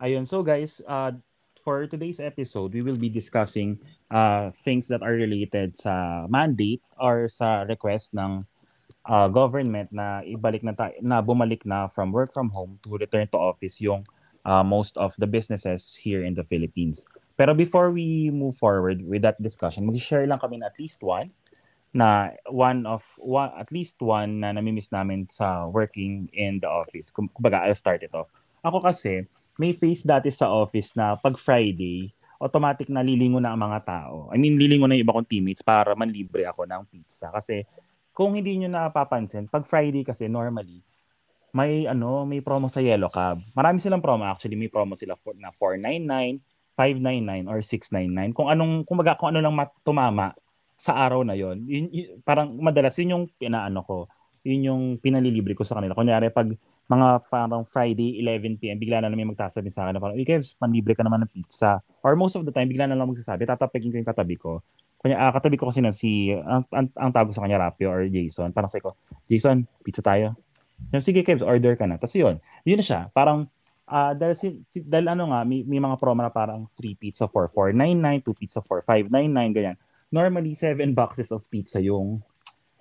Ayun, so guys, uh, for today's episode, we will be discussing uh, things that are related sa mandate or sa request ng uh, government na ibalik na ta- na bumalik na from work from home to return to office yung uh, most of the businesses here in the Philippines. Pero before we move forward with that discussion, mag-share lang kami na at least one na one of one at least one na namimiss namin sa working in the office. Kumbaga, I'll start it off. Ako kasi, may face dati sa office na pag Friday, automatic na lilingo na ang mga tao. I mean, lilingo na yung iba kong teammates para manlibre ako ng pizza. Kasi kung hindi nyo napapansin, pag Friday kasi normally, may ano, may promo sa Yellow Cab. Marami silang promo actually, may promo sila for, na 499, 599 or 699. Kung anong kumbaga kung ano lang tumama sa araw na 'yon. Yun, yun, parang madalas yun yung pinaano ko. Yun yung pinalilibre ko sa kanila. Kunyari pag mga parang Friday, 11 p.m., bigla na lang may magtasabi sa akin na parang, okay, panlibre ka naman ng pizza. Or most of the time, bigla na lang magsasabi, tatapigin ko yung katabi ko. Kunya, uh, katabi ko kasi na si, ang, ang, ang tago sa kanya, Rapio or Jason. Parang sabi ko, Jason, pizza tayo. So, sige, Kevs, order ka na. Tapos yun, yun na siya. Parang, uh, dahil, si, dahil ano nga, may, may mga promo na parang 3 pizza for 499, 2 pizza for 599, ganyan. Normally, 7 boxes of pizza yung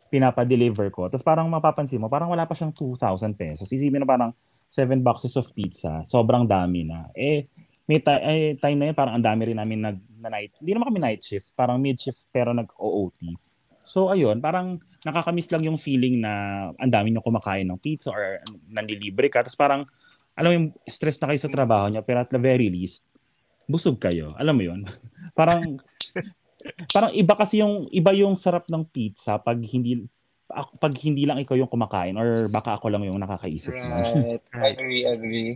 pinapa-deliver ko. Tapos parang mapapansin mo, parang wala pa siyang 2,000 pesos. Isipin na parang 7 boxes of pizza. Sobrang dami na. Eh, may ta- eh, time na yun, parang ang dami rin namin nag, na night. Hindi naman kami night shift, parang mid shift pero nag-OOT. So ayun, parang nakakamiss lang yung feeling na ang dami nyo kumakain ng pizza or nanlilibre ka. Tapos parang, alam mo yung stress na kayo sa trabaho niya, pero at the very least, busog kayo. Alam mo yun? parang parang iba kasi yung iba yung sarap ng pizza pag hindi pag hindi lang ikaw yung kumakain or baka ako lang yung nakakaisip right. agree agree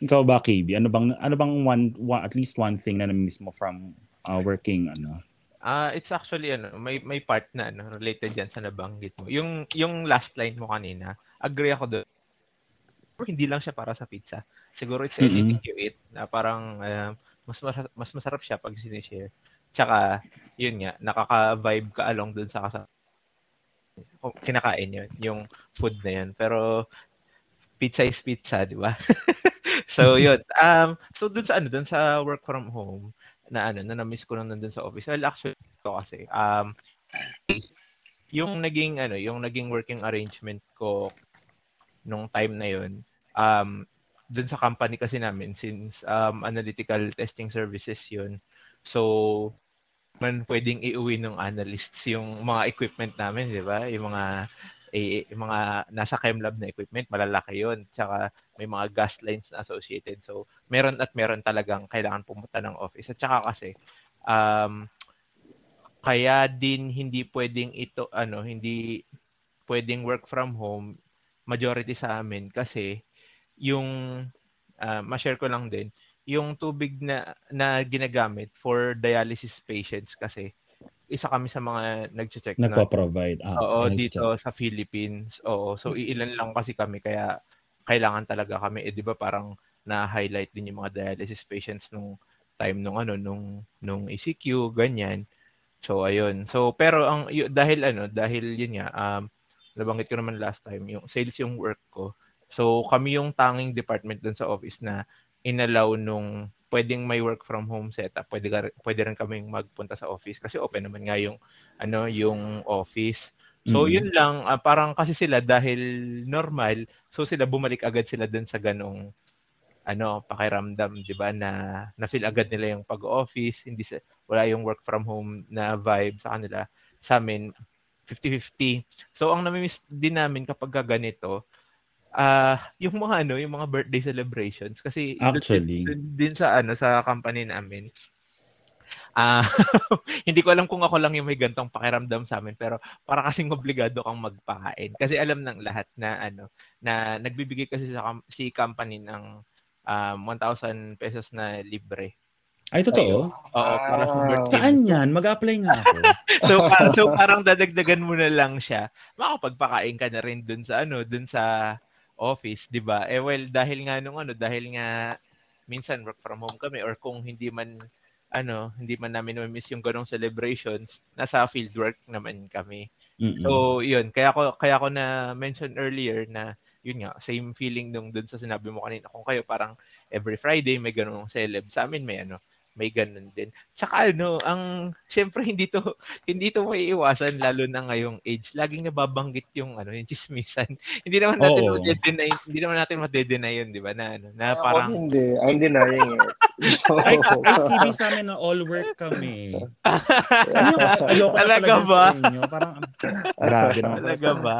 ikaw ba KB ano bang ano bang one, one at least one thing na na-miss mo from uh, working ano Ah, uh, it's actually ano, may may part na ano related diyan sa nabanggit mo. Yung yung last line mo kanina, agree ako doon. Hindi lang siya para sa pizza. Siguro it's anything mm-hmm. you eat na parang uh, mas mas masarap siya pag sinishare. Tsaka, yun nga, nakaka-vibe ka along dun sa kasama. Kinakain yun, yung food na yun. Pero, pizza is pizza, di ba? so, yun. Um, so, dun sa ano, dun sa work from home, na ano, na na-miss ko lang nandun sa office. Well, actually, ito kasi, um, yung naging, ano, yung naging working arrangement ko nung time na yun, um, dun sa company kasi namin, since um, analytical testing services yun, so, man pwedeng iuwi ng analysts yung mga equipment namin, di ba? Yung mga eh, yung mga nasa chem lab na equipment, malalaki yon Tsaka may mga gas lines na associated. So, meron at meron talagang kailangan pumunta ng office. At tsaka kasi, um, kaya din hindi pwedeng ito, ano, hindi pwedeng work from home, majority sa amin kasi yung, uh, ma-share ko lang din, yung tubig na na ginagamit for dialysis patients kasi isa kami sa mga nagche-check na nagpo-provide. Ah, oo, dito sa Philippines. Oo, so iilan lang kasi kami kaya kailangan talaga kami eh 'di ba parang na-highlight din yung mga dialysis patients nung time nung ano nung nung ECQ ganyan. So ayun. So pero ang y- dahil ano, dahil yun nga um nabanggit ko naman last time yung sales yung work ko. So kami yung tanging department dun sa office na inallow nung pwedeng may work from home setup, pwede pwede rin kaming magpunta sa office kasi open naman nga yung ano yung office. So mm-hmm. yun lang uh, parang kasi sila dahil normal, so sila bumalik agad sila dun sa ganong ano pakiramdam, 'di ba na na feel agad nila yung pag-office, hindi sa, wala yung work from home na vibe sa kanila. Sa amin 50-50. So ang nami-miss din namin kapag ganito, uh, yung mga ano, yung mga birthday celebrations kasi actually din, din sa ano sa company namin. Ah, uh, hindi ko alam kung ako lang yung may gantong pakiramdam sa amin pero para kasing obligado kang magpakain kasi alam ng lahat na ano na nagbibigay kasi sa si company ng um, 1,000 pesos na libre. Ay, totoo? Oo, para sa birthday. Saan yan? Mag-apply nga ako. so, para, so, parang dadagdagan mo na lang siya. Makapagpakain ka na rin dun sa, ano, dun sa office, 'di ba? Eh well, dahil nga nung ano, dahil nga minsan work from home kami or kung hindi man ano, hindi man namin ma-miss yung ganong celebrations, nasa field work naman kami. Mm-hmm. So, 'yun, kaya ko kaya ko na mention earlier na yun nga, same feeling nung dun sa sinabi mo kanina. Kung kayo parang every Friday may ganung celeb. Sa amin may ano, may ganun din. Tsaka ano, ang syempre hindi to hindi to maiiwasan lalo na ngayong age. Laging nababanggit yung ano, yung chismisan. hindi naman natin Oo. ma-deny, hindi naman natin ma-deny yun, 'di ba? Na ano, na parang hindi. I'm denying it. Ay, ay, TV sa amin na all work kami. Ano yung ayoko Talaga talaga ba? inyo? Parang, grabe naman. Talaga ba?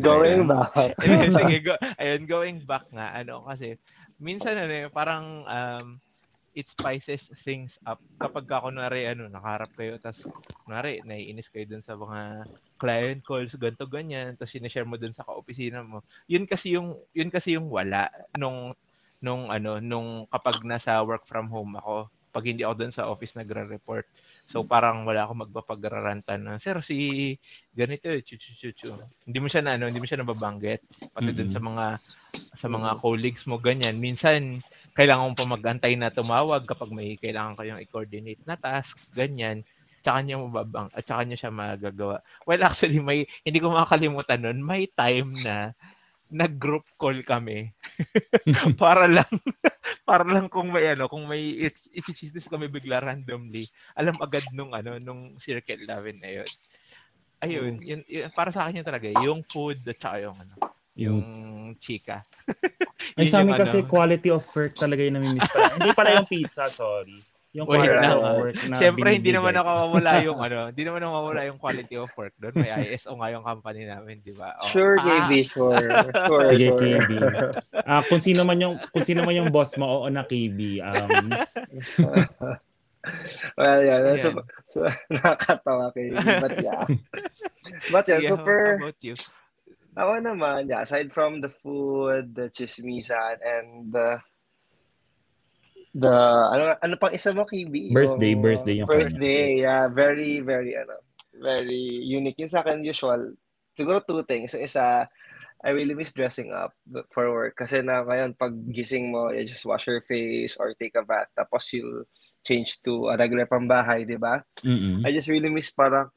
Going back. Sige, go, ayun, going back nga, ano, kasi, minsan, ano, eh, parang, um, it spices things up. Kapag ka, kunwari, ano, nakaharap kayo, tapos, kunwari, naiinis kayo dun sa mga client calls, ganto ganyan, tapos sinashare mo dun sa ka-opisina mo. Yun kasi yung, yun kasi yung wala nung, nung, ano, nung kapag nasa work from home ako, pag hindi ako dun sa office nagre-report. So parang wala akong magpapagraranta na, sir, si ganito, chu chu chu chu. Hindi mo siya na ano, hindi mo siya nababanggit. Pati dun Mm-mm. sa mga sa mga colleagues mo ganyan. Minsan kailangan mo pa magantay na tumawag kapag may kailangan kayong i-coordinate na task, ganyan. Tsaka niya mababang at tsaka niya siya magagawa. Well, actually may hindi ko makakalimutan nun, may time na nag-group call kami para lang para lang kung may ano kung may i-chismis kami bigla randomly alam agad nung ano nung circle namin na yun ayun yun, yun- para sa akin yun talaga yung food at saka yung ano yung chika Ay, sa amin kasi ano. quality of work talaga yung namimiss pala. Hindi pala yung pizza, sorry. Yung Wait quality of ah. work na Siyempre, hindi naman nakawawala yung ano, hindi naman nakawawala yung quality of work doon. May ISO nga yung company namin, di ba? Oh. Sure, Ah, KB, sure. Sure, Sige, sure. KB. Ah, kung sino man yung kung sino man yung boss mo, oo na KB. Um, well, yeah. Ayan. So, so, nakakatawa kay But yeah. But yeah, sige, super, how about you? Ako naman, yeah, aside from the food, the chismisan, and the, the, ano, ano pang isa mo, KB? Birthday, Yung, birthday yung Birthday, yeah. Very, very, ano, very unique. Yung sa akin, usual. Siguro two things. Yung isa, I really miss dressing up for work. Kasi na ngayon, pag gising mo, you just wash your face or take a bath. Tapos you'll change to a regular pambahay, di ba? mm-mm. I just really miss parang,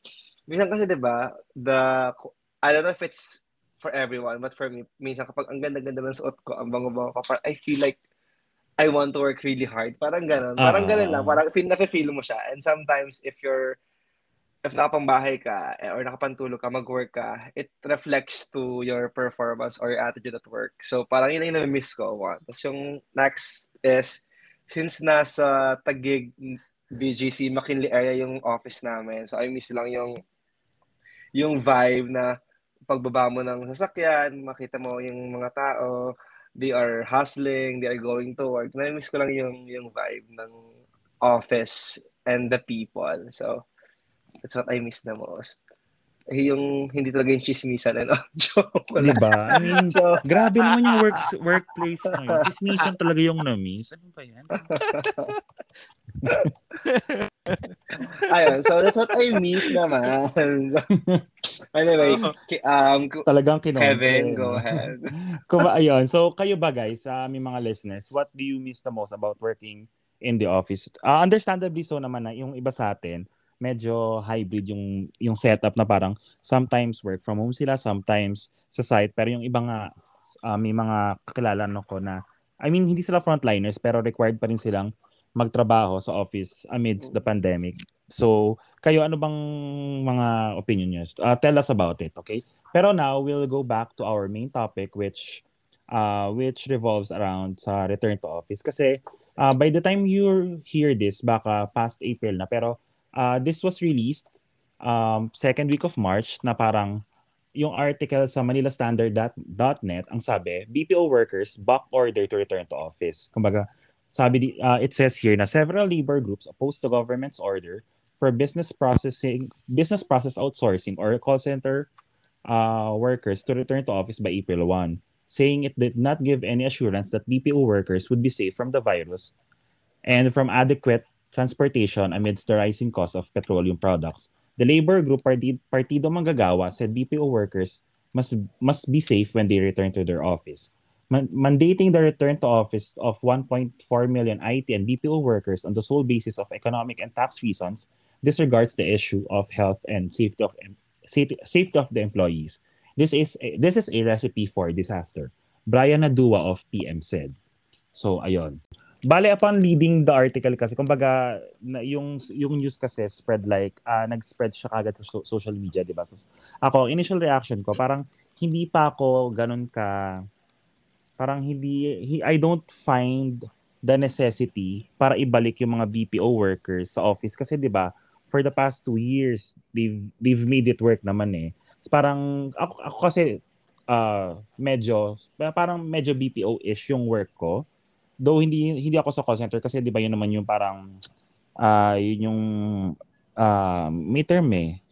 minsan kasi di ba, the, I don't know if it's for everyone, but for me, minsan kapag ang ganda-ganda ng suot ko, ang bango-bango ko, parang I feel like I want to work really hard. Parang ganun. Parang Ah. ganun lang. Parang feel na feel mo siya. And sometimes, if you're, if nakapambahay ka eh, or nakapantulog ka, mag-work ka, it reflects to your performance or your attitude at work. So, parang yun yung na-miss ko. One. Tapos yung next is, since nasa Tagig, BGC, McKinley area yung office namin. So, I miss lang yung yung vibe na pagbaba mo ng sasakyan, makita mo yung mga tao, they are hustling, they are going to work. Na-miss ko lang yung, yung vibe ng office and the people. So, that's what I miss the most. Eh, yung hindi talaga yung chismisan, ano? Joke Di lang. ba? I mean, So, grabe naman yung works, workplace na yun. Dismissan talaga yung na-miss. Ano ba yan? ayun. So, that's what I miss naman. anyway, um, Talagang kinompe. Kevin, go ahead. Kung, ayun. So, kayo ba guys, sa aming mga listeners, what do you miss the most about working in the office? Ah, understandably so naman na yung iba sa atin, medyo hybrid yung yung setup na parang sometimes work from home sila, sometimes sa site, pero yung iba nga ah, may mga kakilala no ko na I mean, hindi sila frontliners pero required pa rin silang magtrabaho sa office amidst the pandemic. So, kayo ano bang mga opinion niyo? Ah, tell us about it, okay? Pero now we'll go back to our main topic which uh, which revolves around sa return to office kasi uh, by the time you hear this baka past April na pero uh, this was released um, second week of March na parang yung article sa manilastandard.net ang sabi BPO workers back order to return to office kumbaga sabi uh, it says here na several labor groups oppose the government's order for business processing business process outsourcing or call center uh, workers to return to office by April 1 saying it did not give any assurance that BPO workers would be safe from the virus and from adequate transportation amidst the rising cost of petroleum products. The labor group Parti- Partido Manggagawa said BPO workers must must be safe when they return to their office. Man- mandating the return to office of 1.4 million IT and BPO workers on the sole basis of economic and tax reasons disregards the issue of health and safety of safety, safety of the employees. This is a, this is a recipe for disaster. Brian Nadua of PM said. So, ayun. Bale, upon reading the article kasi, kumbaga, na, yung, yung news kasi spread like, uh, nag-spread siya kagad sa so- social media, di ba? So, ako, initial reaction ko, parang hindi pa ako ganun ka, parang hindi, I don't find the necessity para ibalik yung mga BPO workers sa office. Kasi 'di ba for the past two years they've they've made it work naman eh. So, parang ako, ako kasi uh, medyo parang medyo BPO-ish yung work ko. Though hindi hindi ako sa call center kasi 'di ba yun naman yung parang uh, yun yung uh, may term eh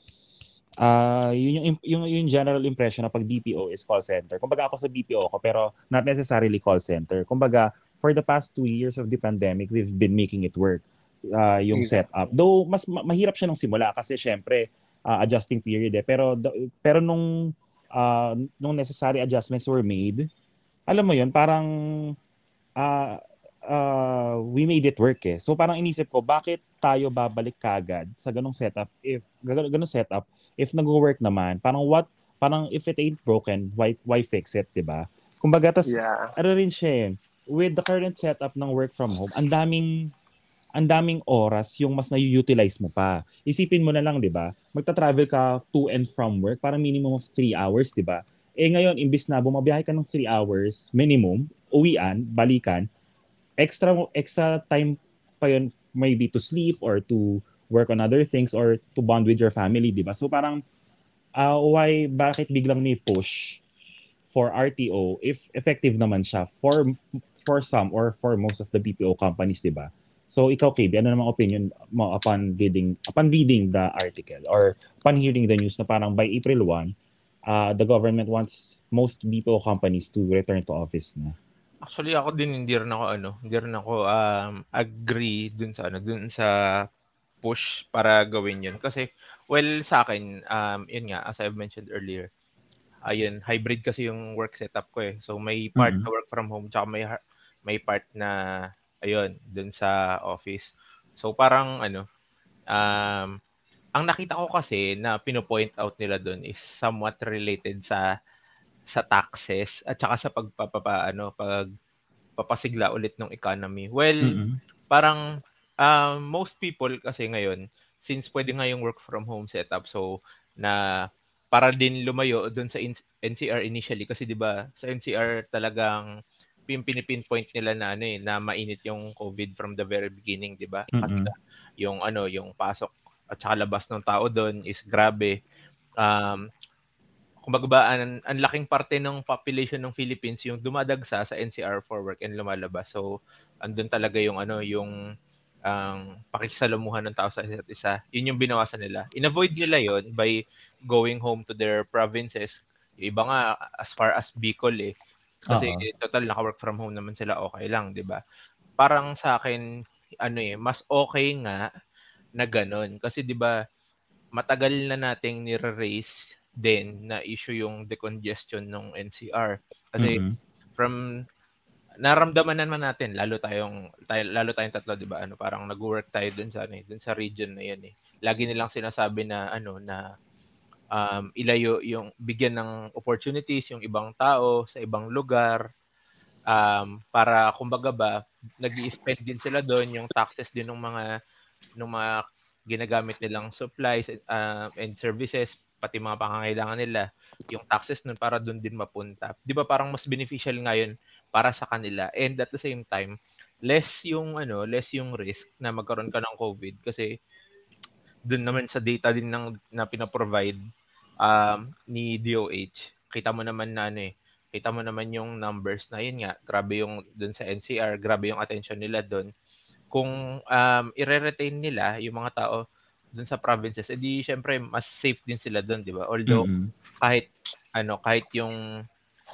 uh, yun yung, yung, yung general impression na pag BPO is call center. Kumbaga ako sa BPO ko, pero not necessarily call center. Kumbaga, for the past two years of the pandemic, we've been making it work. Uh, yung setup. Though, mas ma- mahirap siya nung simula kasi syempre, uh, adjusting period eh. Pero, pero nung, uh, nung necessary adjustments were made, alam mo yun, parang uh, uh, we made it work eh. So parang inisip ko, bakit tayo babalik kagad sa ganong setup if ganong setup if nagwo-work naman, parang what parang if it ain't broken, why why fix it, 'di ba? Kumbaga tas yeah. ano rin siya eh, with the current setup ng work from home, ang daming ang daming oras yung mas na-utilize mo pa. Isipin mo na lang, 'di ba? Magta-travel ka to and from work para minimum of 3 hours, 'di ba? Eh ngayon, imbis na bumabiyahe ka ng 3 hours minimum, uwian, balikan, extra extra time pa yun maybe to sleep or to work on other things or to bond with your family, di ba? So parang uh, why bakit biglang ni push for RTO if effective naman siya for for some or for most of the BPO companies, di ba? So ikaw, KB, ano namang opinion mo upon reading upon reading the article or upon hearing the news na parang by April 1, uh, the government wants most BPO companies to return to office na? Actually ako din hindi rin ako ano, hindi rin ako um, agree dun sa ano, dun sa push para gawin 'yun kasi well sa akin um yun nga as I've mentioned earlier ayun hybrid kasi yung work setup ko eh. So may part mm-hmm. na work from home tsaka may may part na ayun dun sa office. So parang ano um ang nakita ko kasi na pino-point out nila doon is somewhat related sa sa taxes at saka sa pagpapapa ano pag papasigla ulit ng economy. Well, mm-hmm. parang uh, most people kasi ngayon since pwede nga yung work from home setup so na para din lumayo doon sa NCR initially kasi 'di ba sa NCR talagang pinipinpoint nila na ano eh na mainit yung COVID from the very beginning, 'di ba? Kasi mm-hmm. yung ano, yung pasok at saka labas ng tao doon is grabe. Um, kumbaga ba, ang, ang laking parte ng population ng Philippines yung dumadagsa sa NCR for work and lumalabas. So, andun talaga yung ano, yung ang um, pakikisalamuhan ng tao sa isa't isa. Yun yung binawasan nila. In-avoid nila yon by going home to their provinces. Yung iba nga as far as Bicol eh. Kasi uh-huh. total naka-work from home naman sila okay lang, 'di ba? Parang sa akin ano eh, mas okay nga na ganun kasi 'di ba matagal na nating nire-raise din na issue yung decongestion ng NCR. Kasi mm-hmm. from naramdaman naman natin lalo tayong tayo, lalo tayong tatlo 'di ba ano parang nag-work tayo dun sa ano eh, dun sa region na 'yan eh. Lagi nilang sinasabi na ano na um, ilayo yung bigyan ng opportunities yung ibang tao sa ibang lugar um, para kumbaga ba nag-i-spend din sila doon yung taxes din ng mga ng mga ginagamit nilang supplies uh, and services pati mga pangangailangan nila, yung taxes nun para doon din mapunta. 'Di ba parang mas beneficial ngayon para sa kanila and at the same time less yung ano, less yung risk na magkaroon ka ng COVID kasi doon naman sa data din ng na pina-provide um, ni DOH. Kita mo naman na ano eh, kita mo naman yung numbers na yun nga, grabe yung doon sa NCR, grabe yung attention nila doon. Kung um, i-retain nila yung mga tao dun sa provinces, edi syempre mas safe din sila doon, 'di ba? Although mm-hmm. kahit ano, kahit yung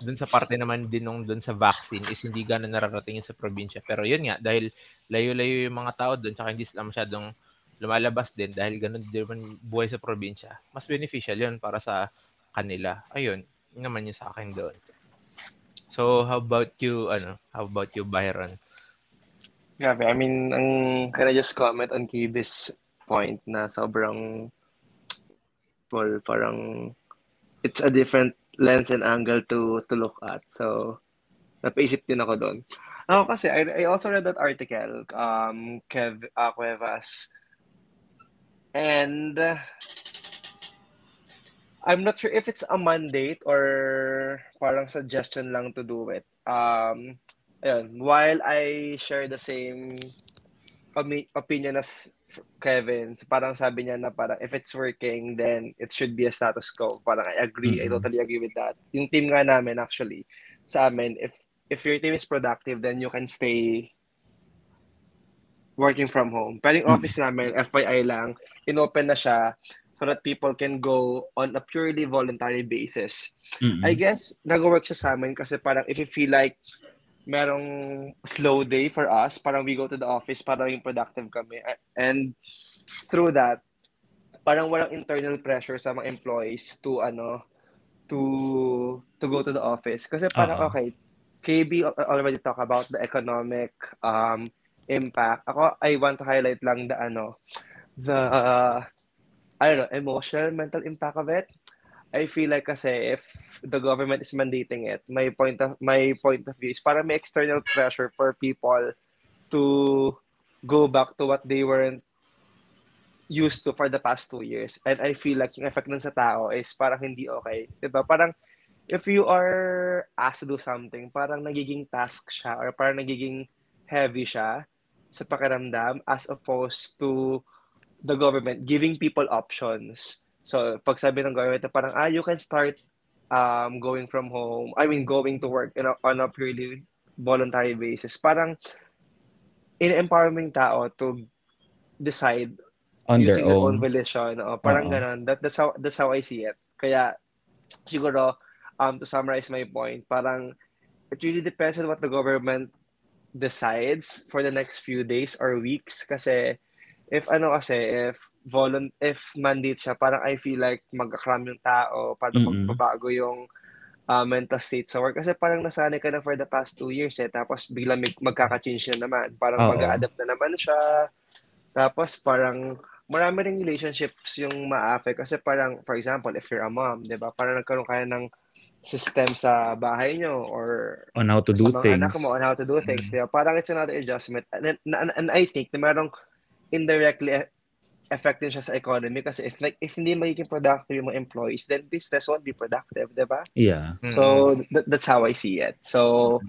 dun sa parte naman din nung dun sa vaccine is hindi ganoon nararating sa probinsya. Pero yun nga, dahil layo-layo yung mga tao doon, tsaka hindi sila masyadong lumalabas din dahil ganun din naman buhay sa probinsya. Mas beneficial yun para sa kanila. Ayun, yun naman yung sa akin doon. So, how about you, ano, how about you, Byron? Grabe, I mean, ang, can I just comment on Kibis point na sobrang well, parang it's a different lens and angle to to look at. So, napaisip din ako doon. Ako kasi, I, I also read that article, um, Kev uh, Cuevas. And uh, I'm not sure if it's a mandate or parang suggestion lang to do it. Um, ayun, while I share the same opinion as Kevin, parang sabi niya na parang if it's working, then it should be a status quo. Parang I agree, I Mhm. totally agree with that. Yung team nga namin actually, sa amin, if if your team is productive, then you can stay working from home. Pero yung Mm. office namin, FYI lang, inopen na siya so that people can go on a purely voluntary basis. Mm-mm. I guess, nag-work siya sa amin kasi parang if you feel like merong slow day for us, parang we go to the office, parang yung productive kami. And through that, parang walang internal pressure sa mga employees to ano, to to go to the office. Kasi parang, Oo. okay, KB already talk about the economic um, impact. Ako, I want to highlight lang the ano, the, uh, I don't know, emotional, mental impact of it. I feel like kasi if the government is mandating it, my point of my point of view is para may external pressure for people to go back to what they weren't used to for the past two years. And I feel like yung effect nun sa tao is parang hindi okay. Diba? Parang if you are asked to do something, parang nagiging task siya or parang nagiging heavy siya sa pakiramdam as opposed to the government giving people options. So, pag sabi ng government na parang, ah, you can start um, going from home, I mean, going to work in a, on a purely voluntary basis. Parang, in-empower mo yung tao to decide On using their own own. volition. O, parang Oo. ganun. That, that's, how, that's how I see it. Kaya, siguro, um, to summarize my point, parang, it really depends on what the government decides for the next few days or weeks. Kasi, if ano kasi, if volunt if mandate siya, parang I feel like magkakram yung tao, parang Mm-mm. magbabago yung uh, mental state sa work. Kasi parang nasanay ka na for the past two years eh, tapos bigla may, magkaka-change na naman. Parang mag-adapt na naman siya. Tapos parang marami ring relationships yung ma-affect. Kasi parang, for example, if you're a mom, di ba? Parang nagkaroon kayo ng system sa bahay nyo or On how to do things. anak mo on how to do things. Mm. di ba? Parang it's another adjustment. And, and, and I think na merong indirectly e- effect din siya sa economy kasi if like if hindi magiging productive yung mga employees, then business won't be productive, di ba? Yeah. So that, that's how I see it. So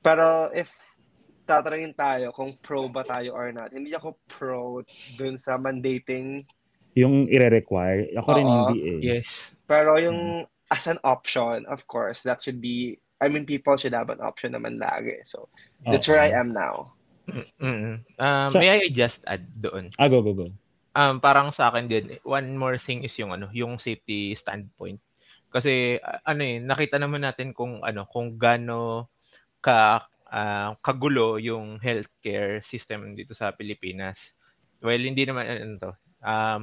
pero if tatanungin tayo kung pro ba tayo or not, hindi ako pro dun sa mandating Yung ire-require. Ako rin Oo. hindi eh. Yes. pero yung as an option, of course, that should be I mean people should have an option naman lagi. So that's where I am now. Mm-mm. Um, Sa- may I just add doon? Ah, go, go, go. Um, parang sa akin din, one more thing is yung ano, yung safety standpoint. Kasi ano eh, nakita naman natin kung ano, kung gaano ka ah, kagulo yung healthcare system dito sa Pilipinas. Well, hindi naman ano to. Um,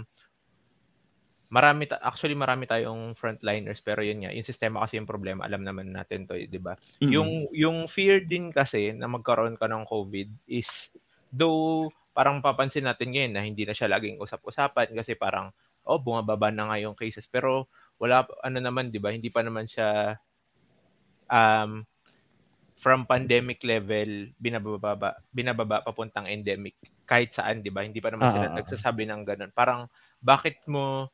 marami ta- actually marami tayong frontliners pero yun nga, yung sistema kasi yung problema, alam naman natin to, eh, 'di ba? Mm-mm. Yung yung fear din kasi na magkaroon ka ng COVID is though parang papansin natin ngayon na hindi na siya laging usap-usapan kasi parang oh bumababa na nga yung cases pero wala ano naman 'di ba hindi pa naman siya um from pandemic level binababa binababa papuntang endemic kahit saan 'di ba hindi pa naman sila ah. nagsasabi ng ganun parang bakit mo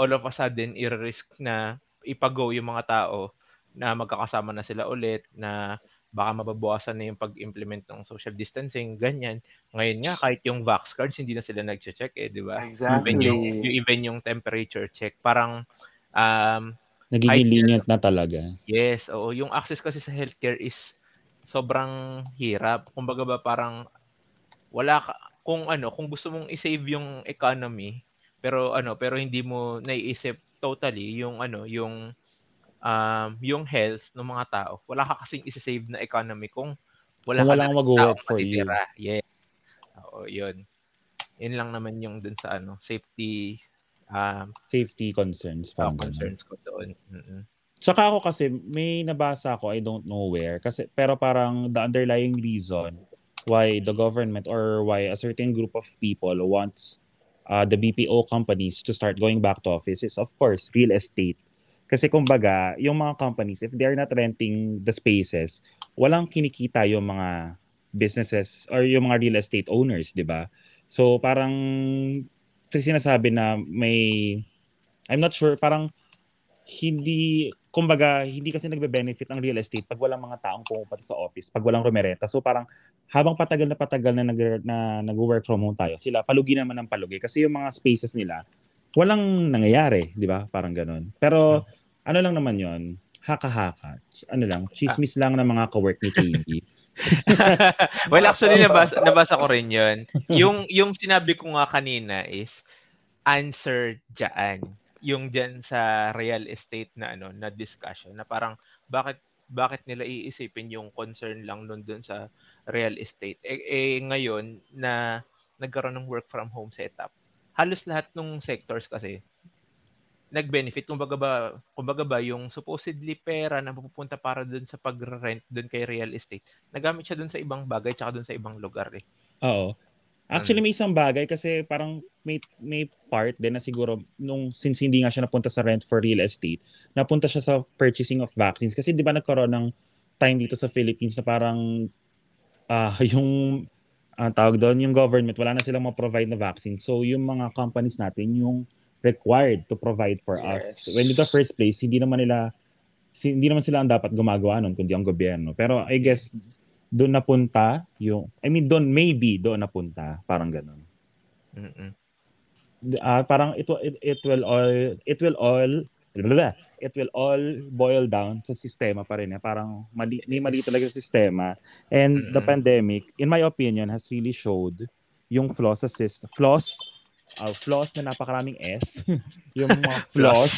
all of a sudden i-risk na ipago yung mga tao na magkakasama na sila ulit na baka mababawasan na yung pag-implement ng social distancing, ganyan. Ngayon nga, kahit yung vax cards, hindi na sila nag-check eh, di ba? Exactly. Even yung, yung, even yung temperature check. Parang, um, Nagiging Kahit- lenient na talaga. yes, oo, yung access kasi sa healthcare is sobrang hirap. Kumbaga ba parang wala ka, kung ano, kung gusto mong i-save yung economy, pero ano, pero hindi mo naiisip totally yung ano, yung um, yung health ng mga tao. Wala ka kasing i-save na economy kung wala Kung ka walang mag-work for you. matitira. Yes. Oo, yun. Yun lang naman yung dun sa ano, safety um, Safety concerns. parang ganun. concerns ko doon. Mm-mm. Tsaka ako kasi, may nabasa ako, I don't know where, kasi, pero parang the underlying reason why the government or why a certain group of people wants uh, the BPO companies to start going back to office is of course real estate. Kasi kumbaga, yung mga companies, if they are not renting the spaces, walang kinikita yung mga businesses or yung mga real estate owners, 'di ba? So parang sinasabi na may I'm not sure parang hindi kumbaga hindi kasi nagbe-benefit ang real estate pag walang mga taong pumupunta sa office, pag walang rumereta. So parang habang patagal na patagal na nag na nag-work from home tayo, sila palugi naman ng palugi kasi yung mga spaces nila walang nangyayari, 'di ba? Parang ganoon. Pero ano lang naman 'yon, haka-haka. Ano lang, chismis lang ng mga ka-work ni KB. well, actually, nabasa, nabasa ko rin yun. Yung, yung sinabi ko nga kanina is, answer dyan. Yung dyan sa real estate na ano na discussion na parang bakit bakit nila iisipin yung concern lang nun dun sa real estate. Eh, eh ngayon na nagkaroon ng work from home setup, halos lahat ng sectors kasi nag-benefit. Kumbaga ba kumbaga ba yung supposedly pera na pupunta para doon sa pag-rent doon kay real estate nagamit siya doon sa ibang bagay tsaka doon sa ibang lugar eh. Oo actually may isang bagay kasi parang may may part din na siguro nung since hindi nga siya napunta sa rent for real estate napunta siya sa purchasing of vaccines kasi di ba nagkaroon ng time dito sa Philippines na parang uh, yung uh, tawag doon yung government wala na silang ma-provide na vaccine so yung mga companies natin yung required to provide for yes. us. When in the first place, hindi naman nila hindi naman sila ang dapat gumagawa nun kundi ang gobyerno. Pero I guess doon napunta yung I mean doon maybe doon napunta parang ganun. Mm. Uh, parang it, it it will all it will all blah, it will all boil down sa sistema pa rin. Eh. Parang mali, may mali talaga sa sistema. And mm-hmm. the pandemic, in my opinion, has really showed yung flaws sa system. Flaws uh, flaws na napakaraming S, yung mga flaws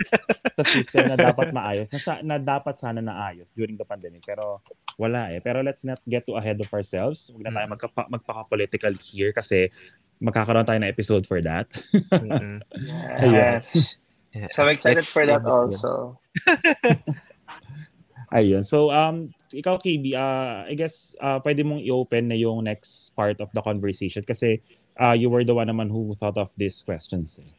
sa system na dapat maayos, na, sa, na dapat sana naayos during the pandemic. Pero wala eh. Pero let's not get too ahead of ourselves. Huwag na tayo mm. magka, magpaka-political here kasi magkakaroon tayo ng episode for that. mm-hmm. Yes. yes. So I'm excited for that also. Ayun. So, um, ikaw, KB, uh, I guess uh, pwede mong i-open na yung next part of the conversation kasi uh, you were the one naman who thought of these questions. Eh.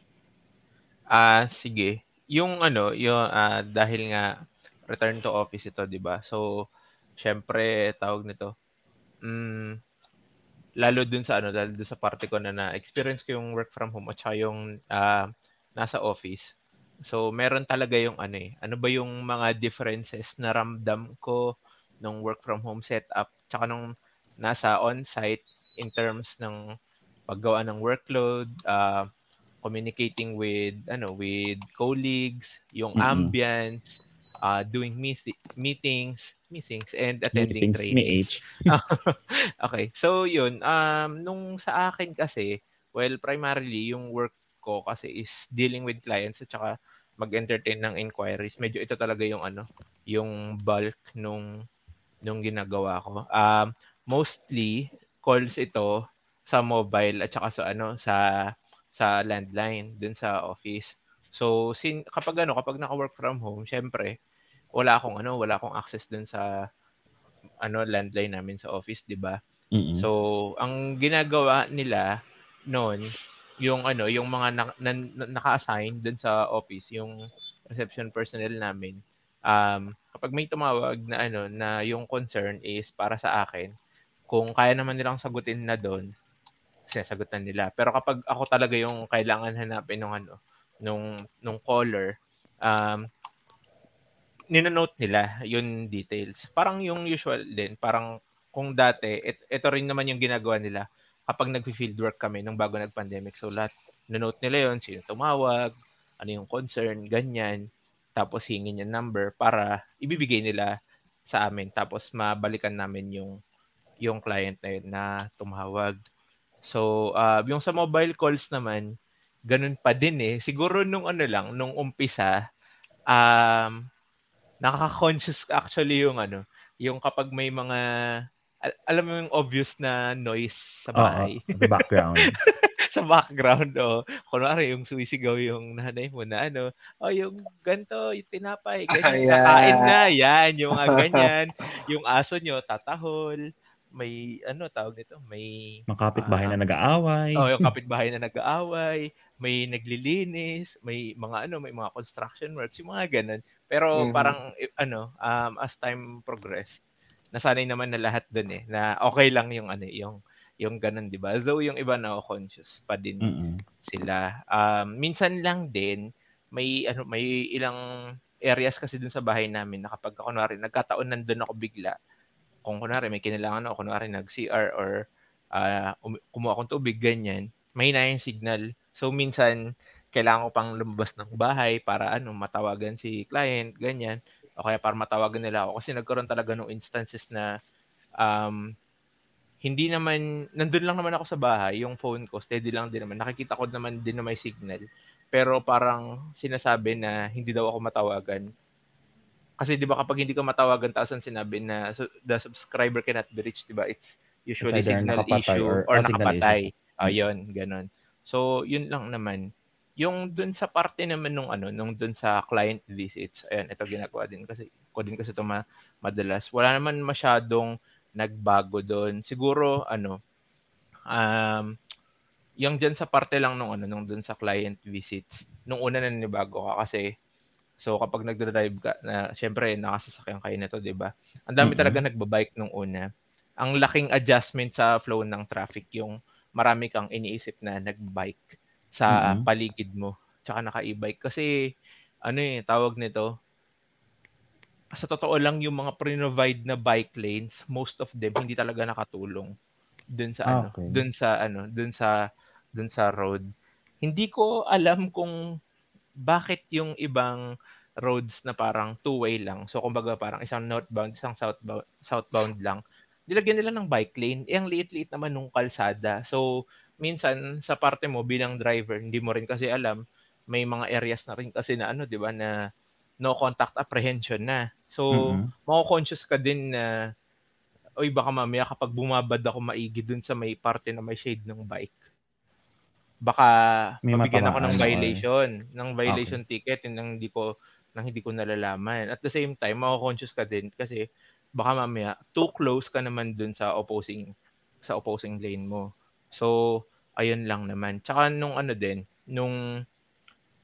Ah, uh, sige. Yung ano, yung uh, dahil nga return to office ito, 'di ba? So, syempre tawag nito. Mm, lalo dun sa ano, lalo dun sa parte ko na na-experience ko yung work from home at saka yung uh, nasa office So, meron talaga yung ano eh. Ano ba yung mga differences na ramdam ko nung work from home setup tsaka nung nasa on-site in terms ng paggawa ng workload, uh, communicating with ano with colleagues, yung mm-hmm. ambience, uh, doing meet- meetings, meetings and attending meetings, trainings. okay. So yun, um nung sa akin kasi, well primarily yung work ko kasi is dealing with clients at saka mag-entertain ng inquiries. Medyo ito talaga yung ano, yung bulk nung nung ginagawa ko. Um mostly calls ito sa mobile at saka sa ano sa sa landline dun sa office. So sin kapag ano kapag naka-work from home, syempre wala akong ano, wala akong access dun sa ano landline namin sa office, 'di ba? Mm-hmm. So ang ginagawa nila noon yung ano, yung mga na, na, na, naka-assign dun sa office, yung reception personnel namin, um, kapag may tumawag na ano, na yung concern is para sa akin, kung kaya naman nilang sagutin na doon, sinasagutan nila. Pero kapag ako talaga yung kailangan hanapin ng ano, nung nung caller, um, ninonote nila yung details. Parang yung usual din, parang kung dati, it, ito rin naman yung ginagawa nila kapag nag-field work kami nung bago nag-pandemic. So lahat, nanote nila yon sino tumawag, ano yung concern, ganyan. Tapos hingin yung number para ibibigay nila sa amin. Tapos mabalikan namin yung yung client na yun na tumawag. So, uh, yung sa mobile calls naman, ganun pa din eh. Siguro nung ano lang, nung umpisa, um, nakaka-conscious actually yung ano, yung kapag may mga alam mo yung obvious na noise sa bahay. Oo, sa background. sa background, oh. Kunwari, yung suisigaw yung nanay mo na ano, oh, yung ganto, yung tinapay, ganyan, yeah. kakain na, yan, yung mga ganyan. yung aso nyo, tatahol. May, ano, tawag nito, may... Mga bahay uh, na nag-aaway. Oh, yung kapitbahay na nag-aaway. May naglilinis, may mga ano, may mga construction works, yung mga ganun. Pero mm-hmm. parang, ano, um, as time progressed, nasanay naman na lahat doon eh na okay lang yung ano yung yung ganun, 'di ba? Though yung iba na conscious pa din Mm-mm. sila. Um, minsan lang din may ano may ilang areas kasi dun sa bahay namin na kapag kunwari nagkataon nandun ako bigla kung kunwari may kinailangan ako kunwari nag CR or uh, kumuha akong tubig ganyan may na yung signal so minsan kailangan ko pang lumabas ng bahay para ano matawagan si client ganyan o kaya para matawagan nila ako kasi nagkaroon talaga ng instances na um, hindi naman, nandun lang naman ako sa bahay, yung phone ko, steady lang din naman. Nakikita ko naman din na may signal. Pero parang sinasabi na hindi daw ako matawagan. Kasi 'di ba kapag hindi ka matawagan tapos ang sinabi na the subscriber cannot be reached, 'di ba? It's usually It's signal issue or, or, or nakapatay. Ayun, ganun. So, yun lang naman. Yung dun sa parte naman nung ano, nung dun sa client visits, ayan, ito ginagawa din kasi ko din kasi ito ma, madalas. Wala naman masyadong nagbago doon. Siguro ano um yung dyan sa parte lang nung ano nung doon sa client visits nung una na nanibago ka kasi so kapag nagdra-drive ka na syempre nakasasakyan kayo nito 'di ba ang dami mm-hmm. talaga nagbabike nung una ang laking adjustment sa flow ng traffic yung marami kang iniisip na nagbike sa mm-hmm. paligid mo tsaka naka-e-bike kasi ano eh tawag nito sa totoo lang yung mga pre-provide na bike lanes most of them hindi talaga nakatulong dun sa ano, okay. dun sa ano, dun sa dun sa road. Hindi ko alam kung bakit yung ibang roads na parang two-way lang. So kumbaga parang isang northbound, isang southbound, southbound lang. Nilagyan nila ng bike lane. Eh, ang liit-liit naman nung kalsada. So minsan sa parte mo bilang driver, hindi mo rin kasi alam, may mga areas na rin kasi na ano, 'di ba, na no contact apprehension na. So, mm-hmm. mako-conscious ka din na oy baka mamaya kapag bumabad ako maigi dun sa may parte na may shade ng bike. Baka may mabigyan ako ng violation, or... ng violation okay. ticket nang hindi ko nang hindi ko nalalaman. At the same time, mako-conscious ka din kasi baka mamaya too close ka naman dun sa opposing sa opposing lane mo. So, ayun lang naman. Tsaka nung ano din, nung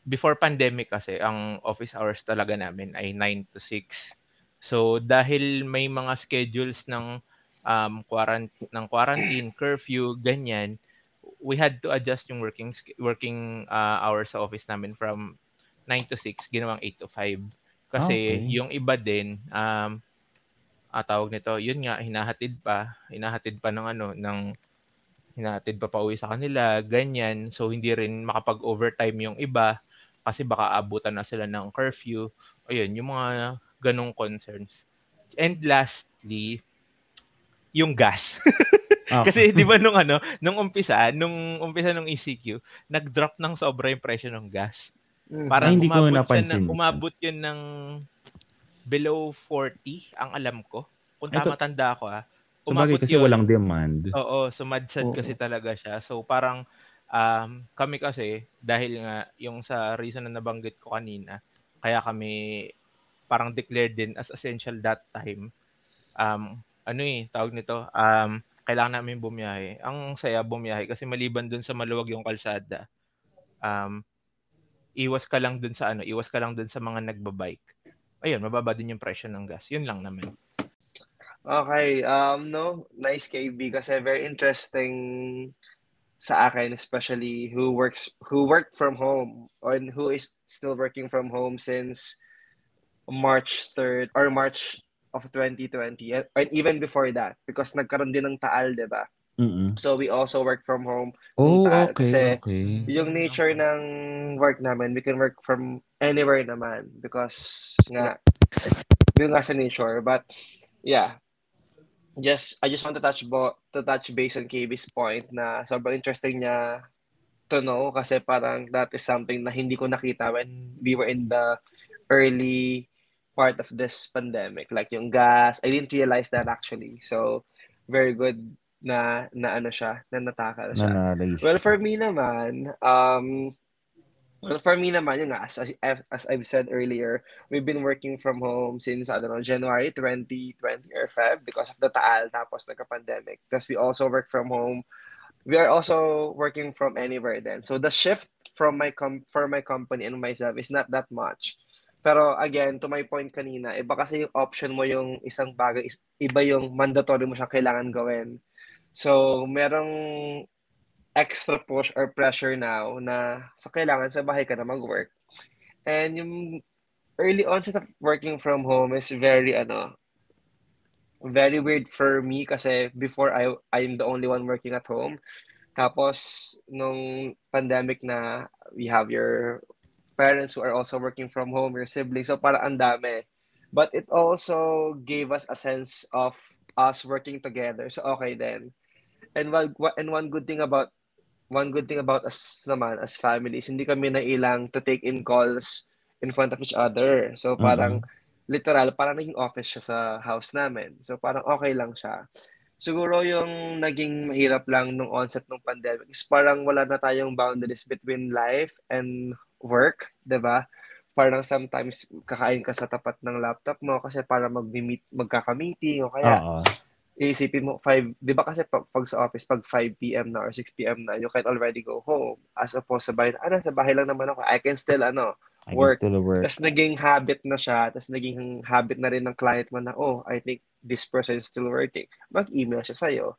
before pandemic kasi, ang office hours talaga namin ay 9 to 6 So dahil may mga schedules ng um, quarantine, ng quarantine, curfew, ganyan, we had to adjust yung working working uh, hours sa office namin from 9 to 6, ginawang 8 to 5. Kasi okay. yung iba din, um, ah, tawag nito, yun nga, hinahatid pa, hinahatid pa ng ano, ng hinahatid pa pauwi sa kanila, ganyan. So, hindi rin makapag-overtime yung iba kasi baka abutan na sila ng curfew. Ayun, yung mga ganong concerns. And lastly, yung gas. okay. Kasi 'di ba nung ano, nung umpisa, nung umpisa ng ECQ, nag-drop ng sobra yung presyo ng gas. Mm. Parang hindi umabot ko napansin. Ng, umabot yun ng below 40 ang alam ko. Kung tama Ito, tanda ko ah. Umabot kasi yun. walang demand. Oo, sumadsad Oo. kasi talaga siya. So parang um, kami kasi dahil nga yung sa reason na nabanggit ko kanina, kaya kami parang declared din as essential that time. Um, ano eh, tawag nito, um, kailangan namin bumiyahe. Ang saya bumiyahe kasi maliban dun sa maluwag yung kalsada, um, iwas ka lang dun sa ano, iwas ka lang dun sa mga nagbabike. Ayun, mababa din yung presyo ng gas. Yun lang naman. Okay, um, no, nice KB kasi very interesting sa akin especially who works who worked from home and who is still working from home since March 3rd or March of 2020 and even before that because nagkaroon din ng taal, 'di ba? Mm-hmm. So we also work from home. Oh, taal, okay, kasi okay. Yung nature ng work namin, we can work from anywhere naman because nga yung nga sa nature. But yeah, just I just want to touch bo to touch base on KB's point na sobrang interesting niya to know kasi parang that is something na hindi ko nakita when we were in the early part of this pandemic like yung gas I didn't realize that actually. So very good na na ano siya na natakal siya. Na well for me naman um well for me naman yung as, as as I've said earlier we've been working from home since I don't know January 2020 or Feb because of the taal tapos nagka-pandemic. Tapos we also work from home. We are also working from anywhere then. So the shift from my com for my company and myself is not that much Pero again, to my point kanina, iba kasi yung option mo yung isang bagay, iba yung mandatory mo siyang kailangan gawin. So, merong extra push or pressure now na sa kailangan sa bahay ka na mag-work. And yung early onset of working from home is very ano very weird for me kasi before I I'm the only one working at home. Tapos nung pandemic na we have your parents who are also working from home, your siblings, so para ang dami. But it also gave us a sense of us working together. So okay then. And one and one good thing about one good thing about us naman as families, hindi kami nailang to take in calls in front of each other. So parang mm-hmm. literal, parang naging office siya sa house namin. So parang okay lang siya. Siguro yung naging mahirap lang nung onset ng pandemic is parang wala na tayong boundaries between life and work, 'di ba? Parang sometimes kakain ka sa tapat ng laptop mo kasi para mag-meet, magkaka-meeting o kaya Uh-oh iisipin mo, 5, di ba kasi pag, pag sa office, pag 5 p.m. na or 6 p.m. na, you can already go home. As opposed sa bahay, ano, sa bahay lang naman ako, I can still, ano, I work. Still work. Tapos naging habit na siya, tapos naging habit na rin ng client mo na, oh, I think this person is still working. Mag-email siya sa'yo.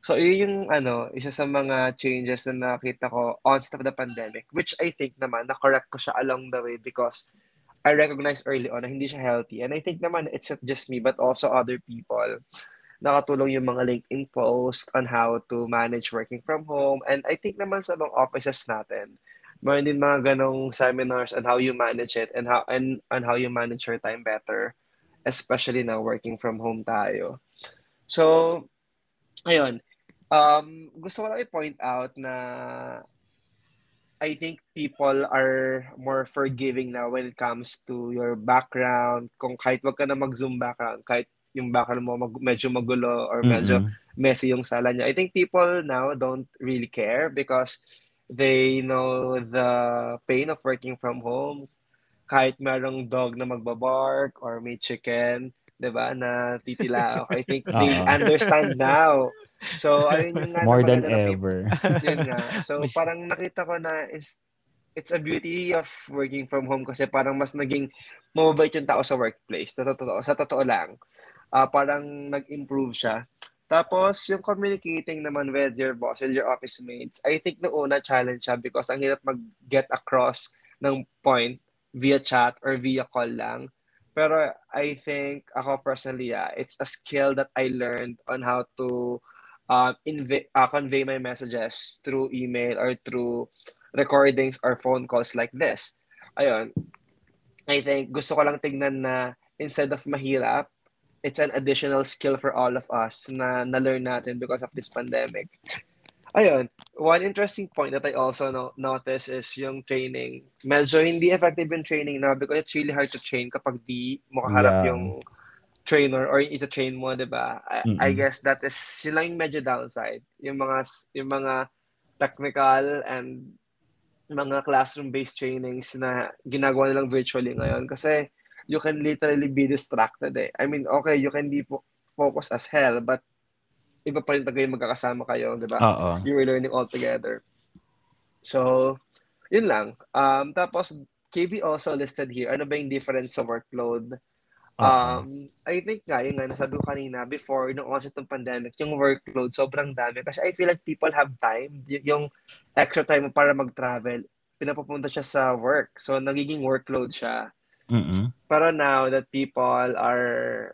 So, yun yung, ano, isa sa mga changes na nakita ko onset of the pandemic, which I think naman, na-correct ko siya along the way because I recognized early on na hindi siya healthy. And I think naman, it's not just me, but also other people nakatulong yung mga LinkedIn post on how to manage working from home. And I think naman sa mga offices natin, meron din mga ganong seminars on how you manage it and how and on how you manage your time better, especially now working from home tayo. So, ayun. Um, gusto ko lang i-point out na I think people are more forgiving now when it comes to your background. Kung kahit wag ka na mag-Zoom background, kahit yung background mo mag, medyo magulo or medyo mm-hmm. messy yung sala niya. I think people now don't really care because they know the pain of working from home. Kahit merong dog na magbabark or may chicken, 'di ba, na titila. I think they uh-huh. understand now. So, ayun yung nga More than ever. yun nga. So, parang nakita ko na is it's a beauty of working from home kasi parang mas naging mababait yung tao sa workplace. Sa totoo, sa totoo lang uh, parang nag-improve siya. Tapos, yung communicating naman with your boss, with your office mates, I think na una challenge siya because ang hirap mag-get across ng point via chat or via call lang. Pero I think, ako personally, yeah, it's a skill that I learned on how to uh, inv- uh, convey my messages through email or through recordings or phone calls like this. Ayun. I think gusto ko lang tingnan na instead of mahirap, it's an additional skill for all of us na na-learn natin because of this pandemic. Ayun, one interesting point that I also no- notice is yung training. Medyo hindi effective yung training now because it's really hard to train kapag di mo kaharap yeah. yung trainer or ita-train mo, di ba? I, mm-hmm. I guess that is, yun lang yung medyo downside. Yung mga, yung mga technical and mga classroom-based trainings na ginagawa nilang virtually ngayon. Kasi you can literally be distracted eh. I mean, okay, you can be focused as hell, but iba pa rin tagay magkakasama kayo, di ba? You were learning all together. So, yun lang. Um, tapos, KB also listed here, ano ba yung difference sa workload? Um, I think nga, yung nga, nasabi ko kanina, before, nung onset ng pandemic, yung workload, sobrang dami. Kasi I feel like people have time. Y- yung extra time para mag-travel, pinapapunta siya sa work. So, nagiging workload siya. Mm-mm. Pero now that people are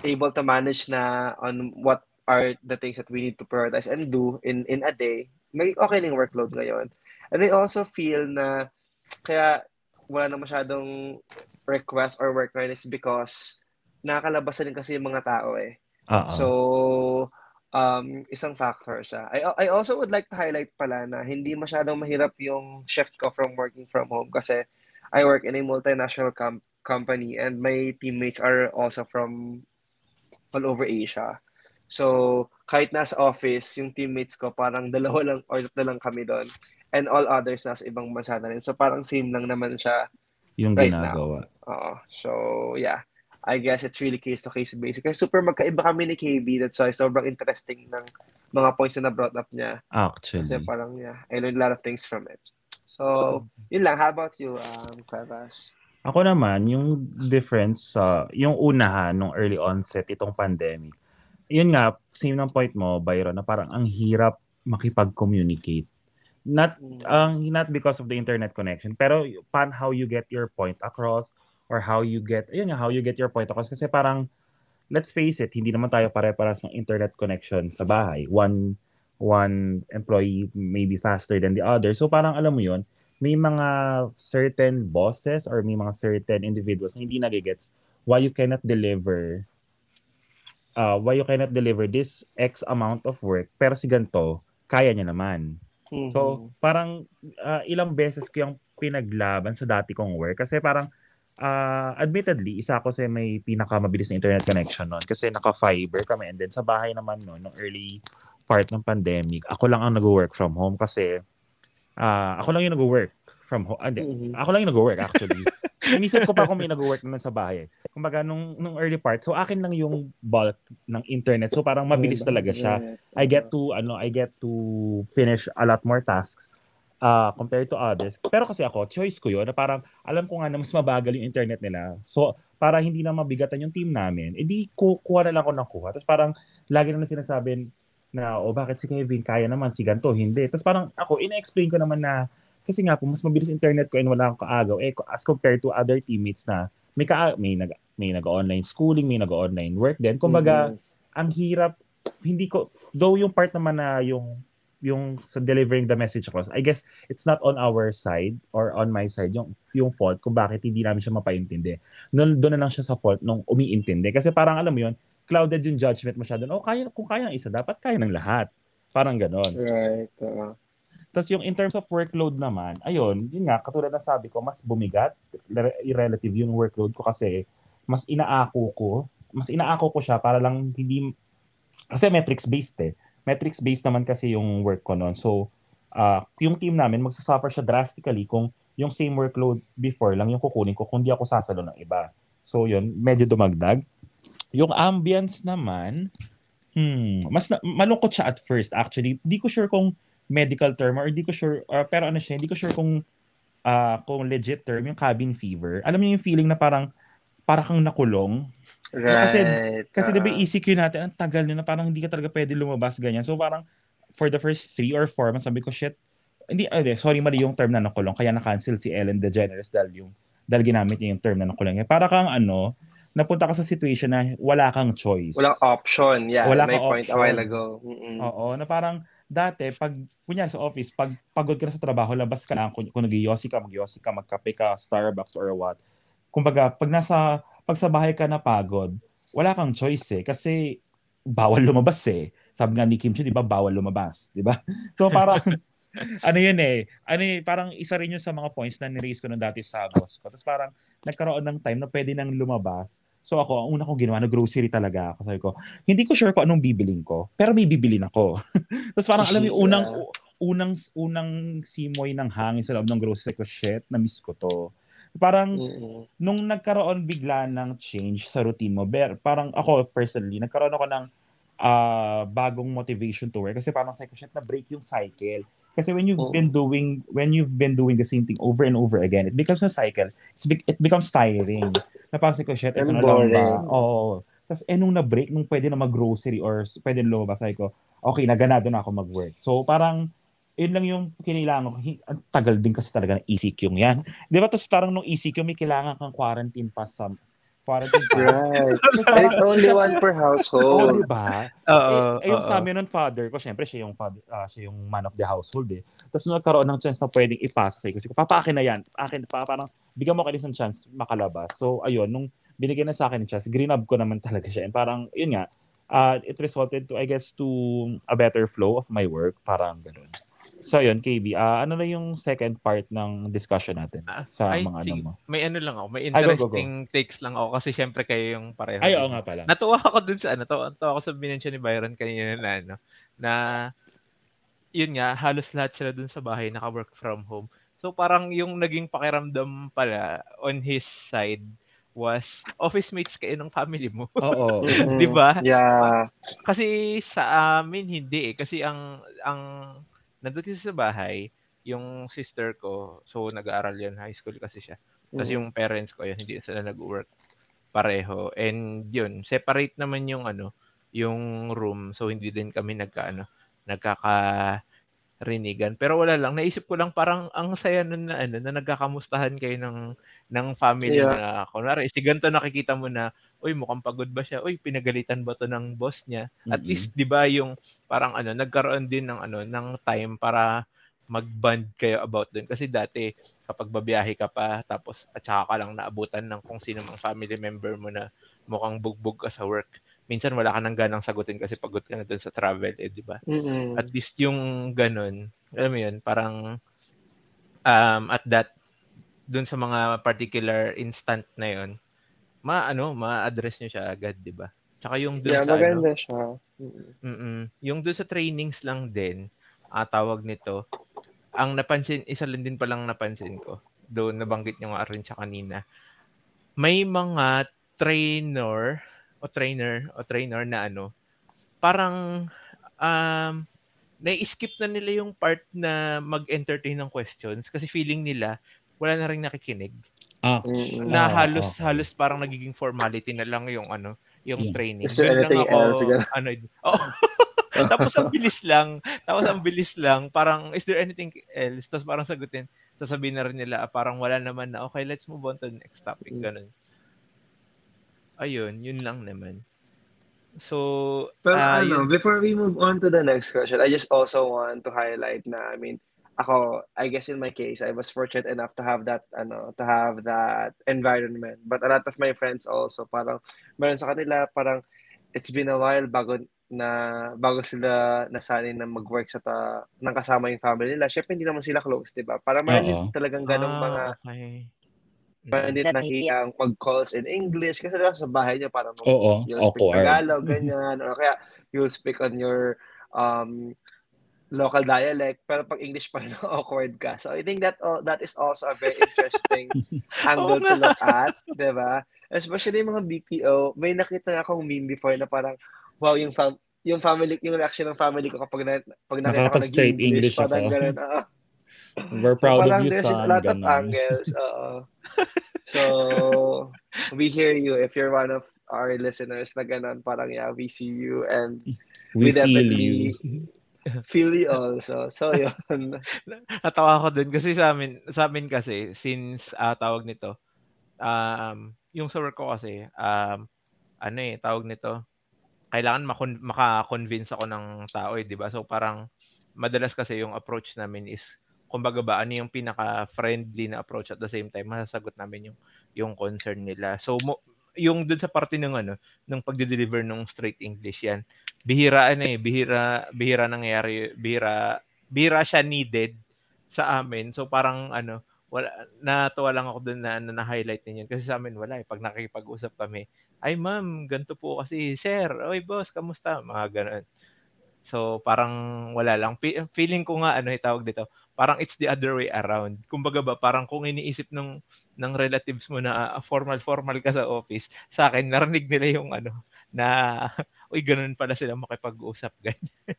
able to manage na on what are the things that we need to prioritize and do in in a day, may okay na yung workload ngayon. And I also feel na kaya wala na masyadong request or work ngayon is because nakakalabasan din kasi yung mga tao eh. Uh-oh. So, um, isang factor siya. I, I also would like to highlight pala na hindi masyadong mahirap yung shift ko from working from home kasi I work in a multinational com- company and my teammates are also from all over Asia. So, kahit nasa office, yung teammates ko, parang dalawa lang or tatlo lang kami doon. And all others nasa ibang bansa na rin. So, parang same lang naman siya yung right ginagawa. Now. Oo. So, yeah. I guess it's really case-to-case basis. Kasi super magkaiba kami ni KB. That's why sobrang interesting ng mga points na na-brought up niya. Actually. Kasi parang, yeah, I learned a lot of things from it. So, yun lang. How about you, um, Cuevas? Ako naman, yung difference sa, yung unahan, nung early onset itong pandemic, yun nga, same ng point mo, Byron, na parang ang hirap makipag-communicate. Not, Mm. ang not because of the internet connection, pero pan how you get your point across or how you get, yun nga, how you get your point across. Kasi parang, let's face it, hindi naman tayo pare-paras ng internet connection sa bahay. One one employee may be faster than the other. So parang alam mo yun, may mga certain bosses or may mga certain individuals na hindi nagigets why you cannot deliver uh, why you cannot deliver this X amount of work pero si ganito, kaya niya naman. Mhm. So, parang ah, ilang beses ko yung pinaglaban sa dati kong work kasi parang ah, admittedly, isa ako sa may pinakamabilis na internet connection noon kasi naka-fiber kami and then sa bahay naman noon, nung early part ng pandemic, ako lang ang nag-work from home kasi ah, ako lang yung nag-work from home. Ah. Mhm. Ako lang yung nag-work actually. Inisip ko pa kung may nag-work naman sa bahay. Kumbaga, nung, nung early part, so akin lang yung bulk ng internet. So parang mabilis talaga siya. I get to ano I get to finish a lot more tasks uh, compared to others. Pero kasi ako, choice ko 'yun na parang alam ko nga na mas mabagal yung internet nila. So para hindi na mabigatan yung team namin, edi ku kuha na lang ako ng kuha. Tapos parang lagi na sinasabi na o bakit si Kevin kaya naman si ganto hindi. Tapos parang ako ina-explain ko naman na kasi nga po mas mabilis internet ko and wala akong kaagaw eh as compared to other teammates na may ka may nag may nag-online schooling, may nag-online work din. Kumbaga, Mhm. ang hirap hindi ko though yung part naman na yung yung sa delivering the message across I guess it's not on our side or on my side yung yung fault kung bakit hindi namin siya mapaintindi doon doon na lang siya sa fault nung umiintindi kasi parang alam mo yun clouded yung judgment masyado oh kaya kung kaya ng isa dapat kaya ng lahat parang ganon Right. oo. tapos yung in terms of workload naman, ayun, yun nga, katulad na sabi ko, mas bumigat, re- relative yung workload ko kasi mas inaako ko, mas inaako ko siya para lang hindi, kasi metrics-based eh. Metrics-based naman kasi yung work ko noon. So, ah yung team namin, magsasuffer siya drastically kung yung same workload before lang yung kukunin ko kung di ako sasalo ng iba. So, yun, medyo dumagdag. Yung ambience naman, hmm, mas na, malungkot siya at first actually. Di ko sure kung medical term or di ko sure or pero ano siya, hindi ko sure kung ah kung legit term yung cabin fever. Alam niyo yung feeling na parang para kang nakulong. Right. Kasi- Kasi oo. di ba yung ECQ natin, ang tagal na, parang hindi ka talaga pwede lumabas ganyan. So parang for the first three or four months, sabi ko, shit, hindi, ah, hindi, sorry, mali yung term na nakulong. Kaya na-cancel si Ellen DeGeneres dahil yung, dahil ginamit niya yung term na nakulong. Para kang ano, napunta ka sa situation na wala kang choice. Walang option. Yeah, Wala may kang point a option. while ago. Mm-mm. Oo, na parang dati, pag, kunyari sa office, pag pagod ka na sa trabaho, labas ka lang, kung, kung nag-yosi ka, mag-yosi ka, magkape ka, Starbucks or what. Kumbaga, pag nasa, pag sa bahay ka na pagod, wala kang choice eh, kasi bawal lumabas eh. Sabi nga ni Kim Chiu, di ba, bawal lumabas, di ba? So parang, ano yun eh, ano eh, parang isa rin yun sa mga points na niraise ko nung dati sa boss ko. Tapos parang nagkaroon ng time na pwede nang lumabas. So ako, ang una kong ginawa, nag-grocery talaga ako. Sabi ko, hindi ko sure kung anong bibiling ko, pero may bibilin ako. Tapos parang alam mo yung unang, unang, unang simoy ng hangin sa loob ng grocery ko, shit, na-miss ko to. Parang, Mm-mm. nung nagkaroon bigla ng change sa routine mo, ber, parang ako personally, nagkaroon ako ng ah, bagong motivation to work kasi parang sabi ko, shit, na-break yung cycle. Kasi when you've Oo. been doing when you've been doing the same thing over and over again, it becomes a cycle. It's be- it becomes tiring. Na parang sabi ko, shit, ito na lang ba? Oo. Tapos eh nung na-break, nung pwede na mag-grocery or pwede na lumabas, sabi ko, okay, naganado na ako mag-work. So parang, yun lang yung kinailangan ko. Ang tagal din kasi talaga ng ECQ yan. Di ba? Tapos parang nung ECQ, may kailangan kang quarantine pass sa quarantine pass. Right. And it's only one per Oo, household. di ba? Oo. eh, eh, yung sa amin ng father ko, syempre siya yung father, ah, siya yung man of the household eh. Tapos nung nagkaroon ng chance na pwedeng ipasa sa ko, papa akin na yan. Akin, pa, parang bigyan mo kayo ng chance makalabas. So ayun, nung binigyan na sa akin ng chance, green up ko naman talaga siya. And parang, yun nga, ah, it resulted to, I guess, to a better flow of my work. Parang ganun. So yun, KB, ah, ano na yung second part ng discussion natin Ah, sa Ay, mga ano mo? May ano lang ako, may Ay, go, go, go. interesting takes lang ako kasi syempre kayo yung pareho. Ay, oo nga pala. Natuwa ako dun sa ano, natuwa, natuwa ako sa binensya ni Byron kanina na ano, na yun nga, halos lahat sila dun sa bahay naka-work from home. So parang yung naging pakiramdam pala on his side was office mates kayo ng family mo. Oo. Di ba? Yeah. Kasi sa amin hindi eh. Kasi ang ang nandun kasi sa bahay, yung sister ko, so nag-aaral yan, high school kasi siya. Tapos Mm. yung parents ko, yun, hindi sila nag-work pareho. And yun, separate naman yung ano, yung room. So hindi din kami nagka ano, nagkaka-rinigan. Pero wala lang, naisip ko lang parang ang saya nun na ano, na nagkakamustahan kayo ng ng family Yeah. na kunwari, si ganito nakikita mo na, uy, mukhang pagod ba siya? Uy, pinagalitan ba to ng boss niya? At Mm-mm. least 'di ba yung parang ano, nagkaroon din ng ano, ng time para mag-bond kayo about dun kasi dati kapag babiyahe ka pa tapos at saka ka lang naabutan ng kung sino mang family member mo na mukhang bugbog ka sa work. Minsan wala ka nang ganang sagutin kasi pagod ka na dun sa travel, eh, 'di ba? Mm-mm. At least yung ganun, alam mo yun, parang um, at that dun sa mga particular instant na yun, ma ano, ma-address nyo siya agad, 'di ba? Tsaka yung dun Yeah, sa ano, maganda siya. Mm-mm. Mm. Yung doon sa trainings lang din, ah, tawag nito, ang napansin, isa lang din palang napansin ko, doon nabanggit nyo nga rin siya kanina, may mga trainer o trainer o trainer na ano, parang um, nai-skip na nila yung part na mag-entertain ng questions kasi feeling nila wala na rin nakikinig. Ah. Na Ah, halos okay. halos parang nagiging formality na lang yung ano, yung Yeah. training. Is there anything ako, else? Ano, oh, tapos ang bilis lang. Tapos ang bilis lang. Parang, is there anything else? Tapos parang sagutin. Sasabihin na rin nila, parang wala naman na, okay, let's move on to the next topic. Mm. Ganun. Ayun, yun lang naman. So, Pero ah, ano, yun- before we move on to the next question, I just also want to highlight na, I mean, ako, I guess in my case, I was fortunate enough to have that, ano, to have that environment. But a lot of my friends also, parang, meron sa kanila, parang, it's been a while bago na bago sila nasanay na mag-work sa ta, nang kasama yung family nila. Syempre, hindi naman sila close, di ba? Parang meron talagang ganong ah, mga, okay. meron din nahiyang mag-calls in English kasi sa bahay niyo parang oo, you'll speak awkward. Tagalog, ganyan. Or kaya you'll speak on your um, local dialect, pero pag English pa rin, awkward ka. So I think that uh, that is also a very interesting angle Oo to look at, di ba? Especially yung mga BPO, may nakita na akong meme before na parang, wow, yung fam yung family, yung reaction ng family ko kapag na, pag nakita ko Nakakapag-straight nag-English, English parang ako. ganun. oo. We're So proud of parang you, there's just a son. lot of Ganon. angles. Oo. So, we hear you. If you're one of our listeners na ganun, parang yeah, we see you and We we feel definitely you. feel you also. So, yun. Natawa ko dun kasi sa amin, sa amin kasi, since ah, tawag nito, um, yung sa work ko kasi, um, ano eh, tawag nito, kailangan makon- maka-convince ako ng tao eh, di ba? So parang, madalas kasi yung approach namin is, kumbaga ba, ano yung pinaka-friendly na approach at the same time, masasagot namin yung, yung concern nila. So, mo, yung dun sa parte ng ano, ng pagde-deliver ng straight English yan, bihira ano eh, bihira, bihira nangyayari, bihira, bihira siya needed sa amin. So parang ano, wala natuwa lang ako doon na, na na-highlight niyo kasi sa amin wala eh pag nakikipag-usap kami. Ay ma'am, ganito po kasi sir. Oy boss, kamusta? Mga ganun. So parang wala lang Fe- feeling ko nga ano itawag dito. Parang it's the other way around. Kumbaga ba parang kung iniisip ng ng relatives mo na ah, formal formal ka sa office, sa akin narinig nila yung ano na uy ganun pala sila makipag-usap ganyan.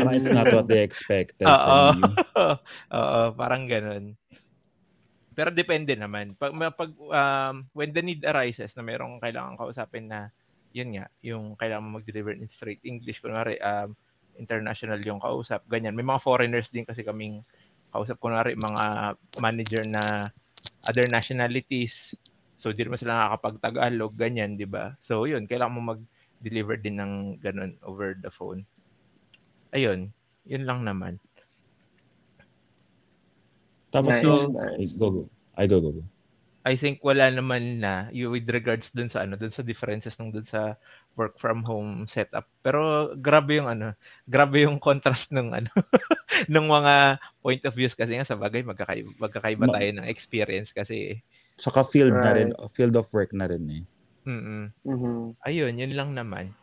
Parang it's not what they expected Oo. from you. Oo, parang ganun. Pero depende naman. Pag, pag um, when the need arises na merong kailangan kausapin na yun nga, yung kailangan mo mag-deliver in straight English, kunwari um, international yung kausap, ganyan. May mga foreigners din kasi kaming kausap, kunwari mga manager na other nationalities. So, di naman sila nakakapag-Tagalog, ganyan, di ba? So, yun, kailangan mo mag-deliver din ng ganun over the phone. Ayun, yun lang naman. Tapos Nice, yung, nice. Go, go. Ay, go, go, go. I think wala naman na you with regards dun sa ano, dun sa differences ng dun sa work from home setup. Pero grabe yung ano, grabe yung contrast ng ano ng mga point of views kasi nga sa bagay magkakaiba, magkakaiba Ma- tayo ng experience kasi. Saka field na rin, Right. field of work na rin eh. Mm. Mhm. Ayun, yun lang naman.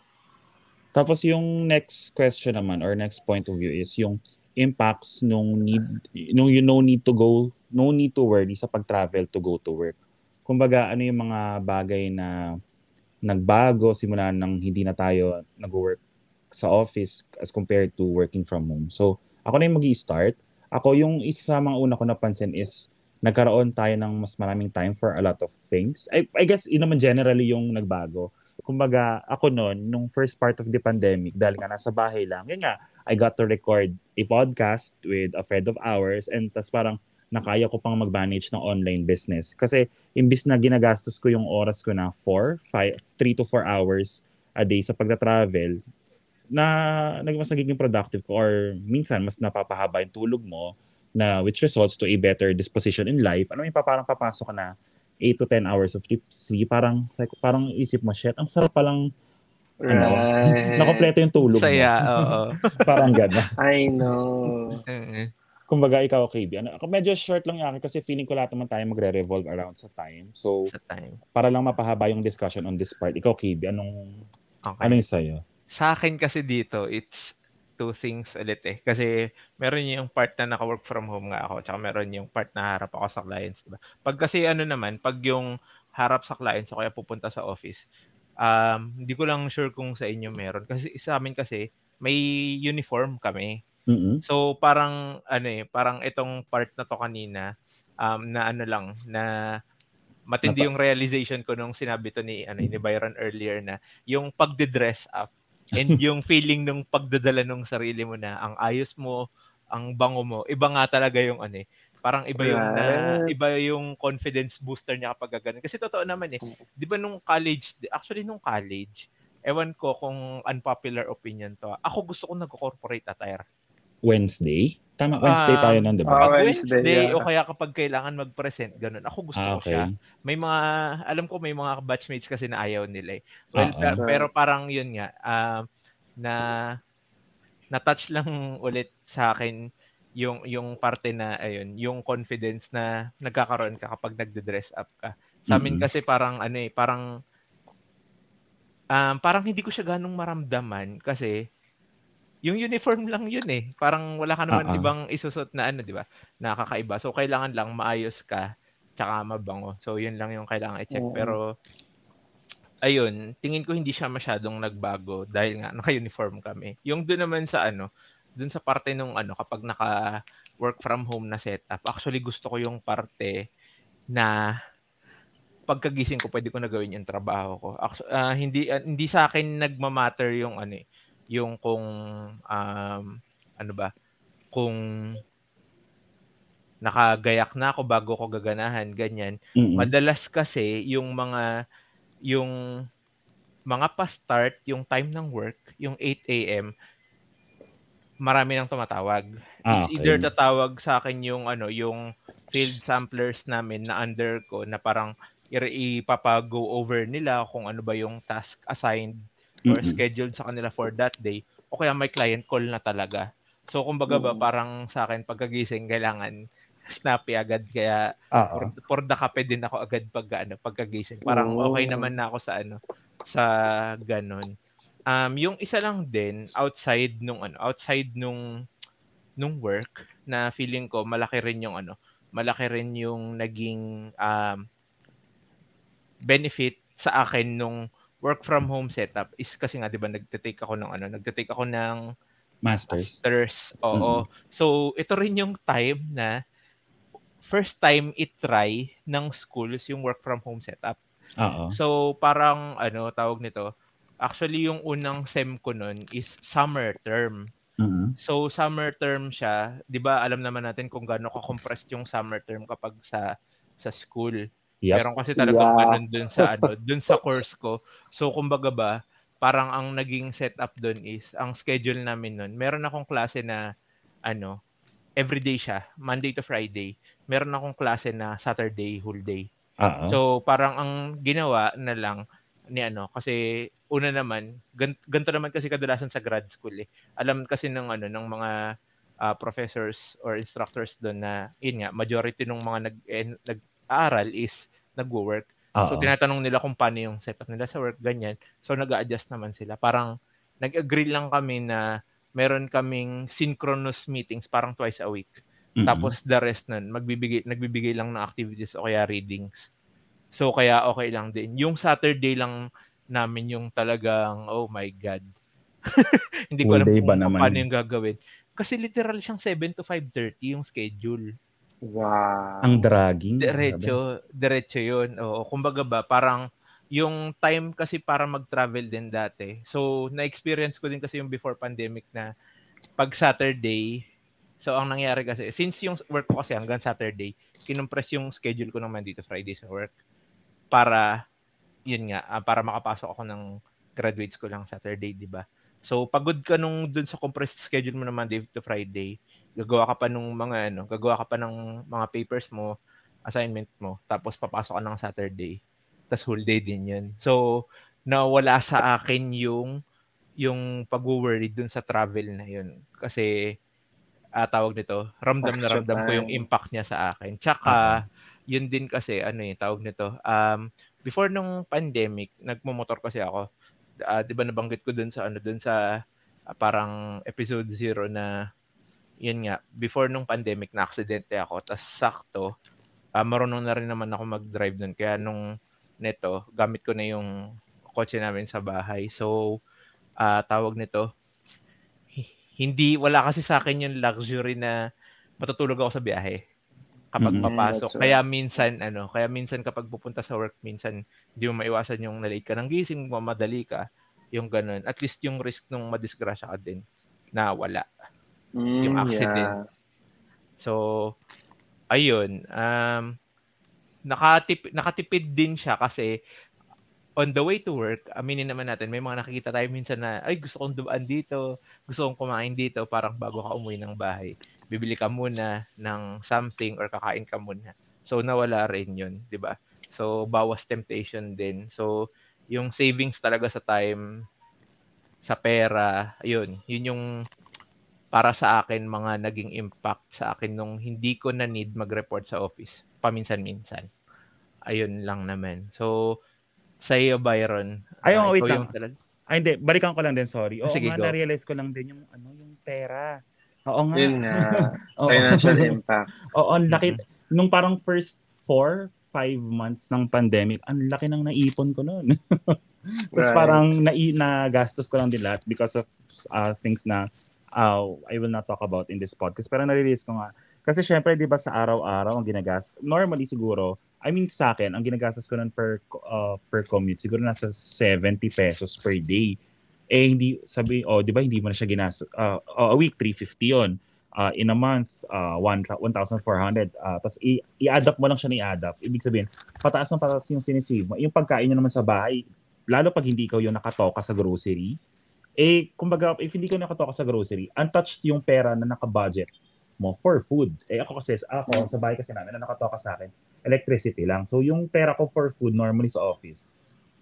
Tapos yung next question naman or next point of view is yung impacts nung need nung you no need to go no need to worry sa pag-travel to go to work. Kumbaga ano yung mga bagay na nagbago simula nang hindi na tayo nag-work sa office as compared to working from home. So ako na yung magi start Ako yung isa sa mga una ko napansin is nagkaroon tayo ng mas maraming time for a lot of things. I, I guess, yun naman generally yung nagbago. Kumbaga, ako noon, nung first part of the pandemic, dahil nga nasa bahay lang, yun nga, I got to record a podcast with a friend of ours and tas parang nakaya ko pang mag-manage ng online business. Kasi imbis na ginagastos ko yung oras ko na 4, 5, 3 to 4 hours a day sa pagta-travel, na nag mas nagiging productive ko or minsan mas napapahaba yung tulog mo na which results to a better disposition in life. Ano yung parang papasok na 8 to 10 hours of sleep, parang parang isip mo, shit, ang sarap palang Right. ano, nakompleto yung tulog Saya, mo. oo. parang gano'n. I know. Kumbaga, ikaw, KB. Ano, ako medyo short lang yung akin kasi feeling ko lahat naman tayo magre-revolve around sa time. So, Sa time. para lang mapahaba yung discussion on this part, ikaw, KB, anong, Okay. ano yung sa'yo? Sa akin kasi dito, it's two things ulit eh. Kasi meron yung part na naka-work from home nga ako, tsaka meron yung part na harap ako sa clients, diba? Pag kasi ano naman, pag yung harap sa clients o kaya pupunta sa office, um, hindi ko lang sure kung sa inyo meron. Kasi sa amin kasi, may uniform kami. Mm-mm. So parang ano eh, parang itong part na to kanina um na ano lang na matindi Napa- yung realization ko nung sinabi to ni ano ni Byron earlier na yung pagde-dress up and yung feeling nung pagdadala nung sarili mo na ang ayos mo, ang bango mo, iba nga talaga yung ano eh. Parang iba yung na, iba yung confidence booster niya kapag ganun. Kasi totoo naman eh. 'Di ba nung college, actually nung college, ewan ko kung unpopular opinion to. Ako gusto ko nag-corporate attire. Wednesday? Tama, Wednesday Ah, tayo nun, di ba? Pag Wednesday, Wednesday, yeah. o kaya kapag kailangan mag-present, ganun. Ako gusto ah, ko siya. okay. May mga, alam ko may mga batchmates kasi na ayaw nila eh. Well, pe- pero parang yun nga, um, na na-touch lang ulit sa akin yung yung parte na ayun, yung confidence na nagkakaroon ka kapag nagde-dress up ka. Sa amin Mm-mm. kasi parang ano eh, parang um, parang hindi ko siya ganong maramdaman kasi yung uniform lang yun eh. Parang wala ka naman ah. ibang isusot na ano, di ba? Nakakaiba. So kailangan lang maayos ka tsaka mabango. So yun lang yung kailangan i-check. Oo. Pero ayun, tingin ko hindi siya masyadong nagbago dahil nga naka-uniform kami. Yung doon naman sa ano, doon sa parte nung ano kapag naka work from home na setup, actually gusto ko yung parte na pagkagising ko pwede ko na gawin yung trabaho ko. Ah, hindi ah, hindi sa akin nagma-matter yung ano eh, yung kung um, ano ba, kung nakagayak na ako bago ko gaganahan, ganyan. Mm-mm. Madalas kasi yung mga yung mga pa-start, yung time ng work, yung 8 a.m., marami nang tumatawag. Ah, It's either tatawag sa akin yung ano, yung field samplers namin na under ko na parang ipapa-go over nila kung ano ba yung task assigned or Mm-mm. scheduled sa kanila for that day o kaya may client call na talaga. So kumbaga ba parang sa akin pagkagising kailangan snappy agad kaya for, for the kape din ako agad pag ano pagkagising. Parang okay naman na ako sa ano sa ganon. Um yung isa lang din outside nung ano outside nung nung work na feeling ko malaki rin yung ano malaki rin yung naging um benefit sa akin nung work from home setup is kasi nga 'di ba nagte-take ako ng ano nagte-take ako ng Masters. masters. Oo. So, ito rin yung time na first time i-try ng schools yung work from home setup. Oo. So, parang ano tawag nito, actually yung unang sem ko nun is summer term. Mm-mm. So, summer term siya, 'di ba? Alam naman natin kung gaano ka-compressed yung summer term kapag sa sa school. Yep. Meron kasi talagang Yeah. ganun dun sa ano, dun sa course ko. So kumbaga ba, parang ang naging setup dun is ang schedule namin nun. Meron akong klase na ano, everyday siya, Monday to Friday. Meron akong klase na Saturday whole day. Oo. So parang ang ginawa na lang ni ano kasi una naman gan- ganito naman kasi kadalasan sa grad school eh. Alam kasi ng ano ng mga ah, professors or instructors doon na yun nga majority ng mga nag eh, nag-aaral is nagwo-work. So tinatanong nila kung paano yung setup nila sa work ganyan. So nag-a-adjust naman sila. Parang nag-agree lang kami na meron kaming synchronous meetings parang twice a week. Mm-mm. Tapos the rest nun, magbibigay, nagbibigay lang ng activities o kaya readings. So kaya okay lang din. Yung Saturday lang namin yung talagang, oh my God. Hindi ko alam kung naman? paano yung gagawin. Kasi literal siyang 7 to 5.30 yung schedule. Wow. Ang dragging. Diretso, diretso 'yun. Oo, kumbaga ba parang yung time kasi para mag-travel din dati. So, na-experience ko din kasi yung before pandemic na pag Saturday, so ang nangyari kasi, since yung work ko kasi hanggang Saturday, kinumpress yung schedule ko naman dito Friday sa work para, yun nga, uh, para makapasok ako ng graduates ko lang Saturday, di ba? So, pagod ka nung dun sa compressed schedule mo na Monday to Friday, gagawa ka pa nung mga ano, gagawa ka pa ng mga papers mo, assignment mo, tapos papasok ka ng Saturday tas whole day din yun. So, nawala sa akin yung yung pag-worry dun sa travel na yun. Kasi, uh, tawag nito, ramdam na ramdam ko yung impact niya sa akin. Tsaka, uh-huh. yun din kasi, ano eh, tawag nito, um, before nung pandemic, nagmumotor kasi ako. Uh, di ba nabanggit ko dun sa, ano, dun sa uh, parang episode zero na, yun nga, before nung pandemic, na-aksidente ako. tas sakto, uh, marunong na rin naman ako mag-drive dun. Kaya nung nito, gamit ko na yung kotse namin sa bahay. So, uh, tawag nito, hindi, wala kasi sa akin yung luxury na matutulog ako sa biyahe kapag mm-hmm, papasok. Right. Kaya minsan, ano, kaya minsan kapag pupunta sa work, minsan hindi mo maiwasan yung nalate ka ng gising, mamadali ka, yung ganun. At least yung risk nung madisgrasya ka din na wala. Mm, yung accident. Yeah. So, ayun. Um, nakatip, nakatipid din siya kasi on the way to work, aminin naman natin, may mga nakikita tayo minsan na, ay, gusto kong dumaan dito, gusto kong kumain dito, parang bago ka umuwi ng bahay. Bibili ka muna ng something or kakain ka muna. So, nawala rin yun, di ba? So, bawas temptation din. So, yung savings talaga sa time, sa pera, yun, yun yung para sa akin mga naging impact sa akin nung hindi ko na need mag-report sa office paminsan-minsan ayun lang naman. So, sa iyo, Byron. Ay, uh, wait lang. Talaga... Ay, hindi. Balikan ko lang din, sorry. Oo Sige, nga, go. na-realize ko lang din yung, ano, yung pera. Oo nga. Yun nga. Financial impact. Oo, ang laki. Mm-hmm. Nung parang first four, five months ng pandemic, ang laki ng naipon ko noon. Tapos right. parang na, na gastos ko lang din lahat because of uh, things na uh, I will not talk about in this podcast. Pero na-realize ko nga, kasi syempre, di ba sa araw-araw ang ginagas, normally siguro, I mean sa akin, ang ginagastos ko nun per, uh, per commute, siguro nasa 70 pesos per day. Eh, hindi, sabi, oh, di ba hindi mo na siya ginastos, uh, a week, 350 yon uh, in a month, uh, 1,400. Uh, Tapos i- i-add up mo lang siya ni add up. Ibig sabihin, pataas ng pataas yung sinisave mo. Yung pagkain nyo naman sa bahay, lalo pag hindi ikaw yung nakatoka sa grocery, eh, kumbaga, if hindi ka nakatoka sa grocery, untouched yung pera na naka-budget mo for food. Eh ako kasi, ako hmm. sa bahay kasi namin, na nakatoka sa akin, electricity lang. So yung pera ko for food normally sa office,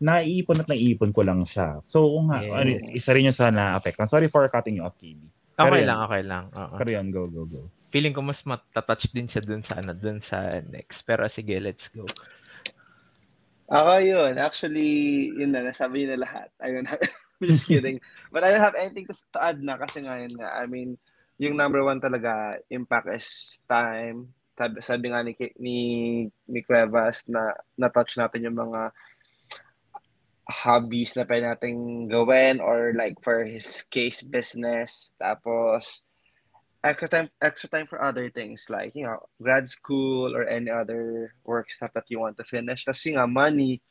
naiipon at naiipon ko lang siya. So kung nga, yes. ano, isa rin yung sa na-affect. Sorry for cutting you off, KB. Okay lang, okay lang. Uh-huh. Pero yan, go, go, go. Feeling ko mas matatouch din siya dun sa, ano, dun sa next. Pero sige, let's go. Ako yun. Actually, yun na, nasabi niyo na lahat. Ayun, just kidding. But I don't have anything to, add na kasi ngayon nga, I mean, yung number one talaga impact is time. Sabi, sabi nga ni, ni, ni Cuevas na na-touch natin yung mga hobbies na pwede nating gawin or like for his case business. Tapos, extra time, extra time for other things like, you know, grad school or any other work stuff that you want to finish. Tapos yung nga, money,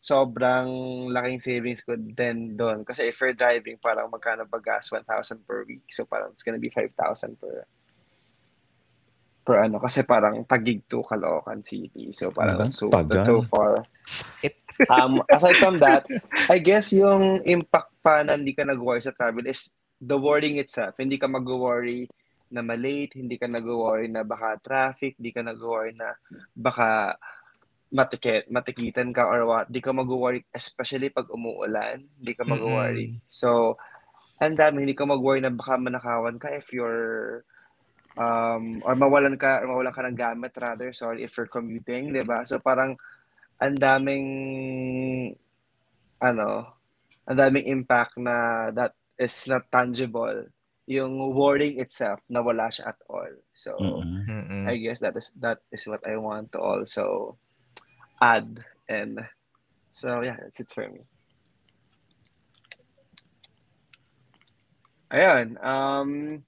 sobrang laking savings ko din doon. Kasi if you're driving, parang magkano ba gas? 1,000 per week. So parang it's gonna be 5,000 per per ano. Kasi parang tagig to Caloocan City. So parang that's so, that's so far. um, aside from that, I guess yung impact pa na hindi ka nag-worry sa travel is the worrying itself. Hindi ka mag-worry na malate, hindi ka nag-worry na baka traffic, hindi ka nag-worry na baka matikit, matikitan ka or what, di ka mag-worry, especially pag umuulan, di ka mag-worry. Mm-hmm. So, ang dami, hindi ka mag-worry na baka manakawan ka if you're, um, or mawalan ka, or mawalan ka ng gamit rather, sorry, if you're commuting, di ba? So, parang, ang daming, ano, ang daming impact na that is not tangible yung worrying itself na wala siya at all. So mm-hmm. I guess that is that is what I want to also add. And so, yeah, that's it for me. Ayan. Um,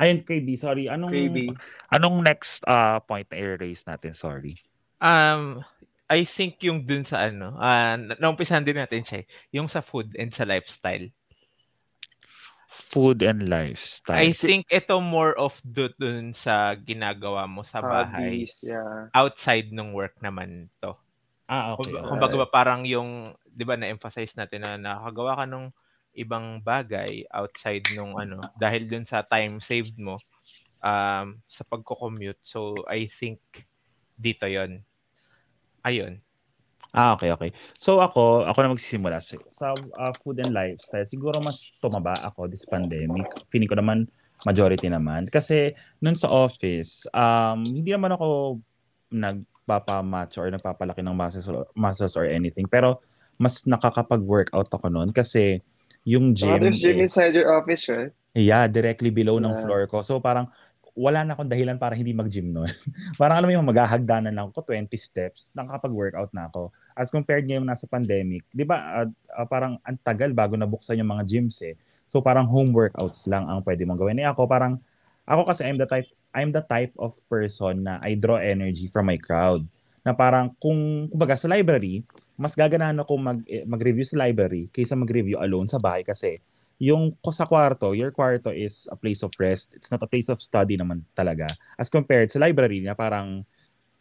Ayun, KB, sorry. Anong, KB. anong next uh, point na i-raise natin? Sorry. Um, I think yung dun sa ano, uh, naumpisahan din natin siya, eh, yung sa food and sa lifestyle. Food and lifestyle. I think ito more of dun, sa ginagawa mo sa bahay. Hobbies, yeah. Outside ng work naman to. Ah, okay. Kung, kumbaga ba parang yung, 'di ba na-emphasize natin na nakagawa ka ng ibang bagay outside nung ano dahil dun sa time saved mo um sa pagko-commute. So I think dito 'yon. Ayun. Ah, okay, okay. So ako, ako na magsisimula sa, sa uh, food and lifestyle. Siguro mas tumaba ako this pandemic. Feeling ko naman majority naman kasi noon sa office, um hindi naman ako nagpapamatch or nagpapalaki ng muscles or, muscles or anything. Pero mas nakakapag-workout ako noon kasi yung gym, there's gym eh, inside your office, right? yeah, directly below ng Yeah. floor ko. So parang wala na akong dahilan para hindi mag-gym noon. parang alam mo yung maghahagdanan lang ako 20 steps, nakakapag-workout na ako. As compared ngayon nasa pandemic, 'di ba? ah, ah, parang ang tagal bago nabuksan yung mga gyms eh. So parang home workouts lang ang pwede mong gawin. Eh ako parang ako kasi I'm the type I'm the type of person na I draw energy from my crowd. Na parang kung kumbaga sa library, mas gaganahan ako mag eh, mag-review sa library kaysa mag-review alone sa bahay kasi yung sa kwarto, your kwarto is a place of rest. It's not a place of study naman talaga. As compared sa library na parang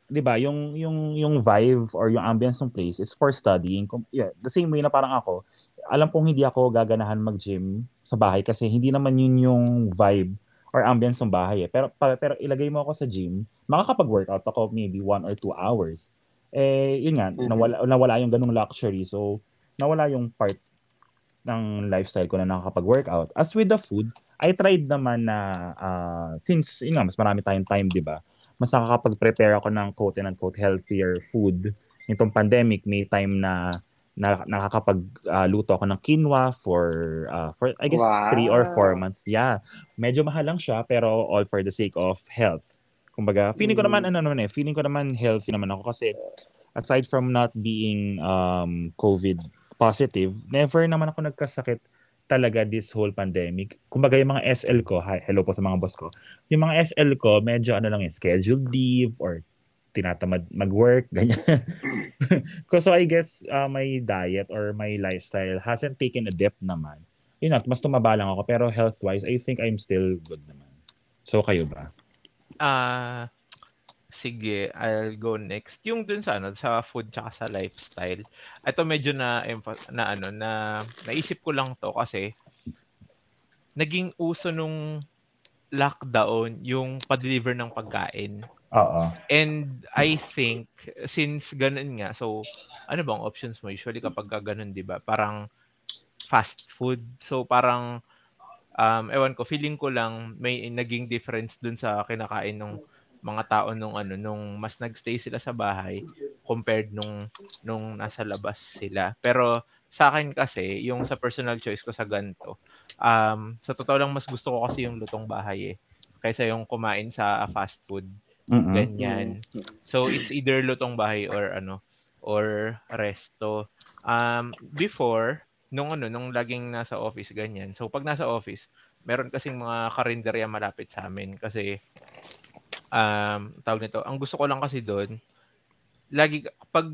'di ba, yung yung yung vibe or yung ambience ng place is for studying. Yeah, the same way na parang ako, alam kong hindi ako gaganahan mag-gym sa bahay kasi hindi naman yun yung vibe or ambience ng bahay eh. Pero pa- pero ilagay mo ako sa gym, makakapag-workout ako maybe one or two hours. Eh, yun nga, Mhm. nawala, nawala yung ganung luxury. So, nawala yung part ng lifestyle ko na nakakapag-workout. As with the food, I tried naman na ah, since yun nga, mas marami tayong time, di ba? Mas nakakapag-prepare ako ng quote and unquote healthier food. Nitong pandemic, may time na na nakakapag-luto ako ng quinoa for uh, for I guess Wow. three or four months. Yeah. Medyo mahal lang siya pero all for the sake of health. Kumbaga, feeling ko naman Mm. ano naman eh, feeling ko naman healthy naman ako kasi aside from not being um COVID positive, never naman ako nagkasakit talaga this whole pandemic. Kumbaga yung mga SL ko, hi, hello po sa mga boss ko. Yung mga SL ko, medyo ano lang yung scheduled leave or tinatamad mag-work, ganyan. so I guess uh, my diet or my lifestyle hasn't taken a dip naman. Yun at mas tumaba lang ako pero health-wise, I think I'm still good naman. So kayo ba? Ah, sige, I'll go next. Yung dun sa ano, sa food tsaka sa lifestyle. Ito medyo na na ano na naisip ko lang to kasi naging uso nung lockdown yung pa-deliver ng pagkain. Oo. And I think since ganun nga, so ano bang options mo usually kapag ka ganun, 'di ba? Parang fast food. So parang um ewan ko, feeling ko lang may naging difference dun sa kinakain ng mga tao nung ano nung mas nagstay sila sa bahay compared nung nung nasa labas sila. Pero sa akin kasi, yung sa personal choice ko sa ganito, um, sa totoo lang mas gusto ko kasi yung lutong bahay eh. Kaysa yung kumain sa fast food Mm-mm. ganyan. So it's either lutong bahay or ano or resto. Um before nung ano nung laging nasa office ganyan. So pag nasa office, meron kasing mga karinderya malapit sa amin kasi um tawag nito, ang gusto ko lang kasi doon lagi pag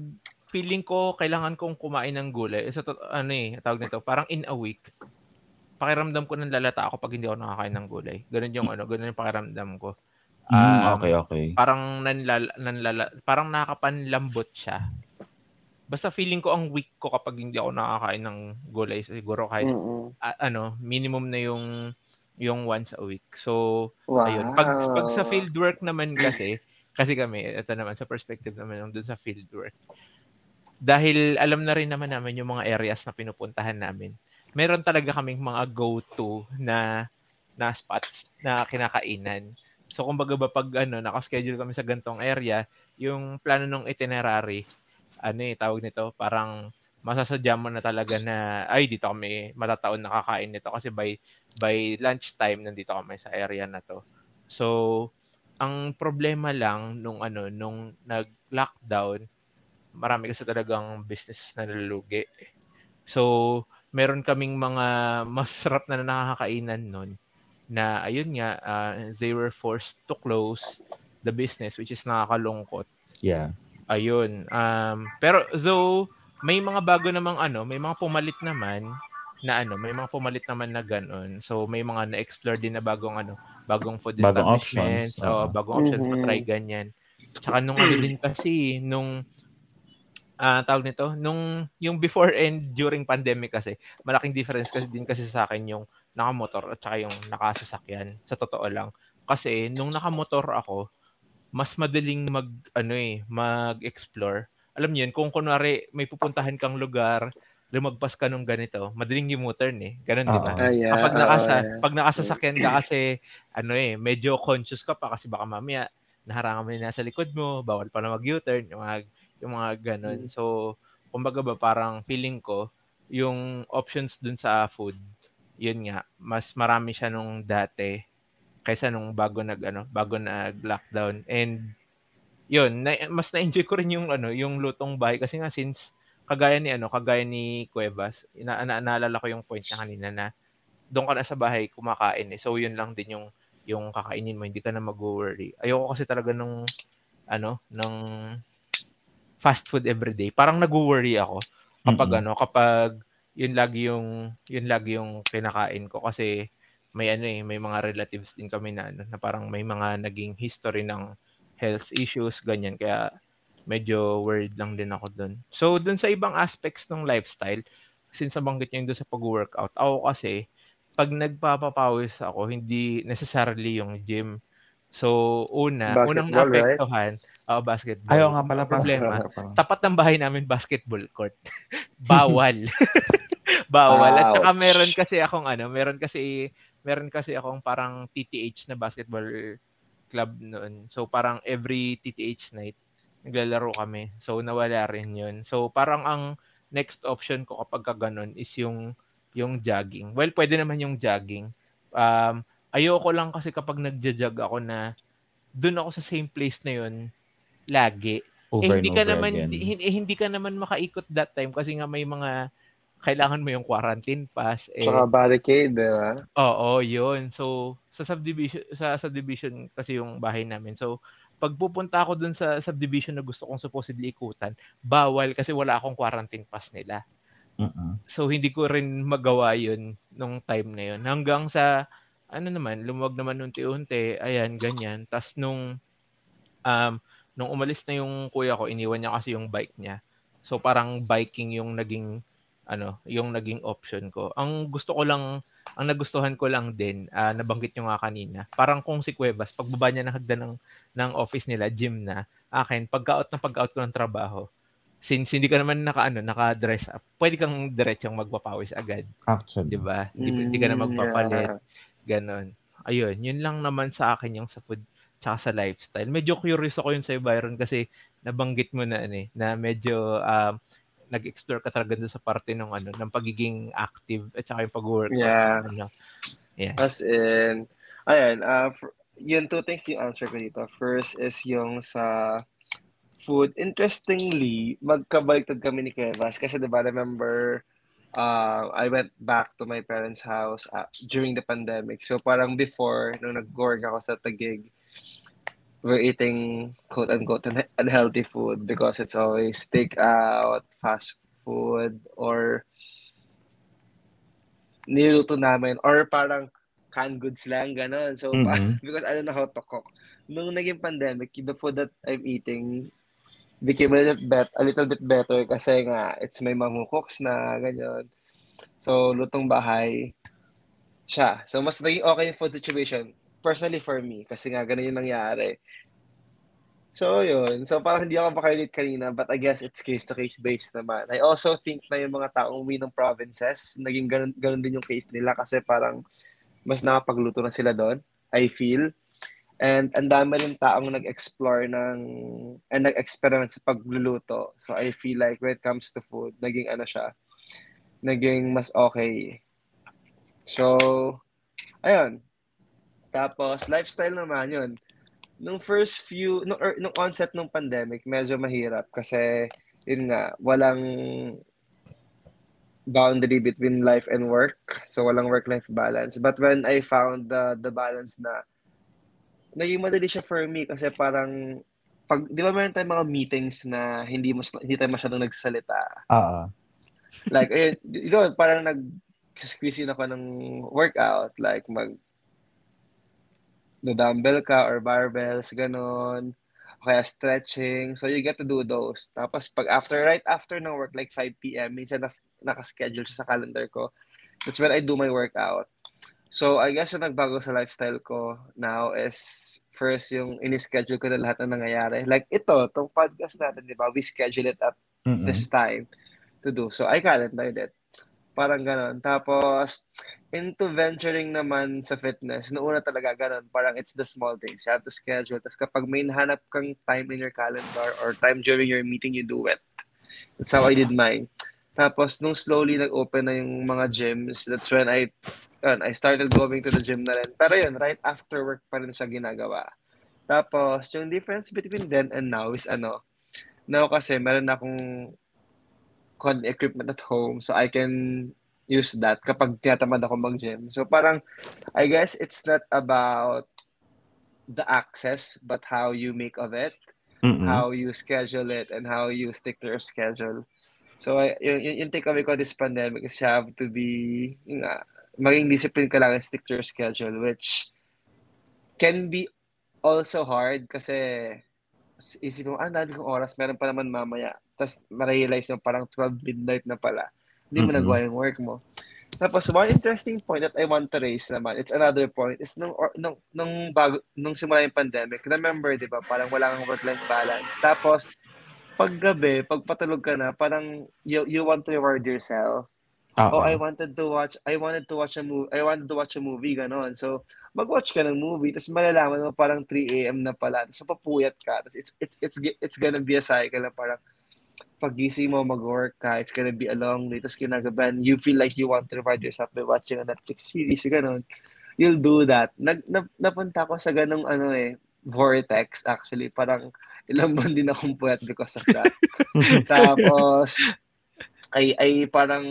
feeling ko kailangan kong kumain ng gulay. Sa to- ano eh, tawag nito, parang in a week pakiramdam ko ng lalata ako pag hindi ako nakakain ng gulay. Ganun yung ano, ganun yung pakiramdam ko. Mm, Um, okay, okay. parang nanlala, nanlala, parang nakakapanlambot siya. Basta feeling ko ang weak ko kapag hindi ako nakakain ng gulay siguro kahit Mm-mm. a- ano, minimum na yung yung once a week. So, Wow. ayun. Pag pag sa field work naman kasi, kasi kami ito naman sa perspective naman ng dun sa field work. Dahil alam na rin naman namin yung mga areas na pinupuntahan namin. Meron talaga kaming mga go-to na na spots na kinakainan. So kumbaga ba pag ano, naka-schedule kami sa gantong area, yung plano ng itinerary, ano eh, tawag nito, parang masasadya mo na talaga na, ay, dito kami matataon nakakain nito kasi by, by lunchtime, nandito kami sa area na to. So, ang problema lang nung ano, nung nag-lockdown, marami kasi talagang business na nalugi. So, meron kaming mga masarap na nakakainan nun na ayun nga uh, they were forced to close the business which is nakakalungkot. Yeah. Ayun. Um pero though may mga bago namang ano, may mga pumalit naman na ano, may mga pumalit naman na ganun. So may mga na-explore din na bagong ano, bagong food Bagong establishments, options, o oo. bagong options Mhm. pa try ganyan. Tsaka nung ano din kasi nung ah tawag nito, nung yung before and during pandemic kasi, malaking difference kasi din kasi sa akin yung nakamotor at saka yung nakasasakyan sa totoo lang. Kasi nung nakamotor ako, mas madaling mag ano eh, mag-explore. Alam niyo yun, kung kunwari may pupuntahan kang lugar, lumagpas ka nung ganito, madaling yung U-turn eh. Ganun, di ba? Ah, yeah. Kapag nakasa, Oo, yeah. pag nakasasakyan ka kasi ano eh, medyo conscious ka pa kasi baka mamaya naharangan mo yung nasa likod mo, bawal pa na mag-U-turn, yung mga, yung mga ganun. So, kumbaga ba parang feeling ko, yung options dun sa food, yun nga, mas marami siya nung dati kaysa nung bago nag ano, bago nag lockdown. And yun, na, mas na-enjoy ko rin yung ano, yung lutong bahay kasi nga since kagaya ni ano, kagaya ni Cuevas, ina, na, naalala ko yung point na kanina na doon ka na sa bahay kumakain eh. So yun lang din yung yung kakainin mo, hindi ka na mag-worry. Ayoko kasi talaga nung ano, ng fast food everyday. Parang nag-worry ako kapag Mm-mm. ano, kapag yun lagi yung yun lagi yung kinakain ko kasi may ano eh, may mga relatives din kami na ano, na parang may mga naging history ng health issues ganyan kaya medyo worried lang din ako doon. So doon sa ibang aspects ng lifestyle, since nabanggit niyo yung doon sa pag-workout, ako kasi pag nagpapapawis ako, hindi necessarily yung gym. So una, unang Basketball, right? naapektuhan, oh, basketball. Ayaw nga pala problema, basketball. tapat ng bahay namin basketball court. Bawal. Bawal. At saka Ouch. meron kasi akong ano, meron kasi meron kasi akong parang TTH na basketball club noon. So parang every TTH night naglalaro kami. So nawala rin 'yun. So parang ang next option ko kapag ka ganun is yung yung jogging. Well, pwede naman yung jogging. Um ayoko lang kasi kapag nagja-jog ako na doon ako sa same place na 'yun lagi Over eh, hindi and ka over naman again. hindi, hindi, hindi ka naman makaikot that time kasi nga may mga kailangan mo yung quarantine pass eh Tsaka barricade, di ba? oo yun so sa subdivision sa subdivision kasi yung bahay namin so pag pupunta ako dun sa subdivision na gusto kong supposedly ikutan bawal kasi wala akong quarantine pass nila Mm-mm. So hindi ko rin magawa 'yun nung time na 'yun. Hanggang sa ano naman, lumuwag naman unti-unti, ayan, ganyan. Tas nung um nung umalis na yung kuya ko, iniwan niya kasi yung bike niya. So parang biking yung naging ano, yung naging option ko. Ang gusto ko lang, ang nagustuhan ko lang din, ah, nabanggit nyo nga kanina, parang kung si Cuevas, pagbaba niya ng hagdan ng, ng office nila, gym na, akin, pagka-out na pagka-out ko ng trabaho, since hindi ka naman naka, ano, naka-dress up, pwede kang diretsong magpapawis agad. Actually. Di ba? Hindi, ka na Mm, magpapalit. yeah. Ganon. Ayun, yun lang naman sa akin yung sa food tsaka sa lifestyle. Medyo curious ako yun sa Byron kasi nabanggit mo na ano eh, na medyo um, nag-explore ka talaga doon sa parte ng ano, ng pagiging active at saka yung pag-work. Yeah. Ano. As in, ayun, uh, for, yun two things yung answer ko dito. First is yung sa food. Interestingly, magkabaliktad kami ni Kevas kasi diba, remember, uh, I went back to my parents' house uh, during the pandemic. So parang before, nung nag-work ako sa Taguig, we're eating quote-unquote un- unhealthy food because it's always take-out, fast food, or niluto namin or parang canned goods lang, ganon. So, Mhm. because I don't know how to cook. Nung naging pandemic, the food that I'm eating became a little bit, a little bit better kasi nga, it's may mga cooks na, ganyan. So, lutong bahay, siya. So, mas naging okay yung food situation. Personally for me, kasi nga, ganun yung nangyari. So, yun. So, parang hindi ako makarelate kanina, but I guess it's case-to-case based naman. I also think na yung mga taong uwi ng provinces, naging ganun, ganun din yung case nila kasi parang mas nakapagluto na sila doon, I feel. And ang dami rin taong nag-explore ng, and nag-experiment sa pagluluto. So, I feel like when it comes to food, naging ano siya, naging mas okay. So, ayun. Tapos, lifestyle naman yun. Nung first few, nung, er, nung onset ng pandemic, medyo mahirap kasi, yun nga, walang, boundary between life and work. So walang work-life balance. But when I found the the balance na naging madali siya for me kasi parang pag di ba meron tayong mga meetings na hindi mas hindi tayo masyadong nagsalita. Oo. Like ayun, yun, parang nag squeeze in ako ng workout like mag no dumbbell ka or barbells ganon kaya stretching. So you get to do those. Tapos pag after, right after ng work, like 5 p.m., minsan nas, nakaschedule siya sa calendar ko. That's when I do my workout. So I guess yung nagbago sa lifestyle ko now is first yung ini-schedule ko na lahat ng nangyayari. Like ito, tong podcast natin, di ba? We schedule it at Mm-mm. this time to do. So I calendared it. Parang ganon. Tapos, into venturing naman sa fitness, noona talaga ganon. Parang it's the small things. You have to schedule. Tapos kapag may nahanap kang time in your calendar or time during your meeting, you do it. That's how I did mine. Tapos, nung slowly nag-open na yung mga gyms, that's when I yun, I started going to the gym na rin. Pero yun, right after work pa rin siya ginagawa. Tapos, yung difference between then and now is ano, now kasi meron na akong con equipment at home so I can use that kapag tinatamad ako mag-gym. So parang, I guess it's not about the access but how you make of it, Mm-mm. how you schedule it, and how you stick to your schedule. So I, yung, yung, yung takeaway ko this pandemic is you have to be, yun nga, maging discipline ka lang and stick to your schedule which can be also hard kasi isip mo, ah, dami kong oras, meron pa naman mamaya. Tapos, ma-realize mo parang 12 midnight na pala. Hindi mo Mm-mm. nagawa yung work mo. Tapos, one interesting point that I want to raise naman, it's another point, is nung, or, nung, nung, bago, nung simula yung pandemic, remember, di ba, parang wala kang work-life balance. Tapos, pag gabi, pag patulog ka na, parang you, you want to reward yourself. Oo. Oh, I wanted to watch, I wanted to watch a movie, I wanted to watch a movie, ganon. So, mag-watch ka ng movie, tapos malalaman mo parang 3 a.m. na pala, tapos papuyat ka, tapos it's, it's, it's, it's gonna be a cycle na parang pagising mo mag-work ka, it's gonna be a long day, tapos kinagaban, you feel like you want to reward yourself by watching a Netflix series, ganon. You'll do that. Nag, na, napunta ko sa ganong ano eh, vortex actually, parang ilang buwan din akong puyat because of that. Tapos, ay, ay parang,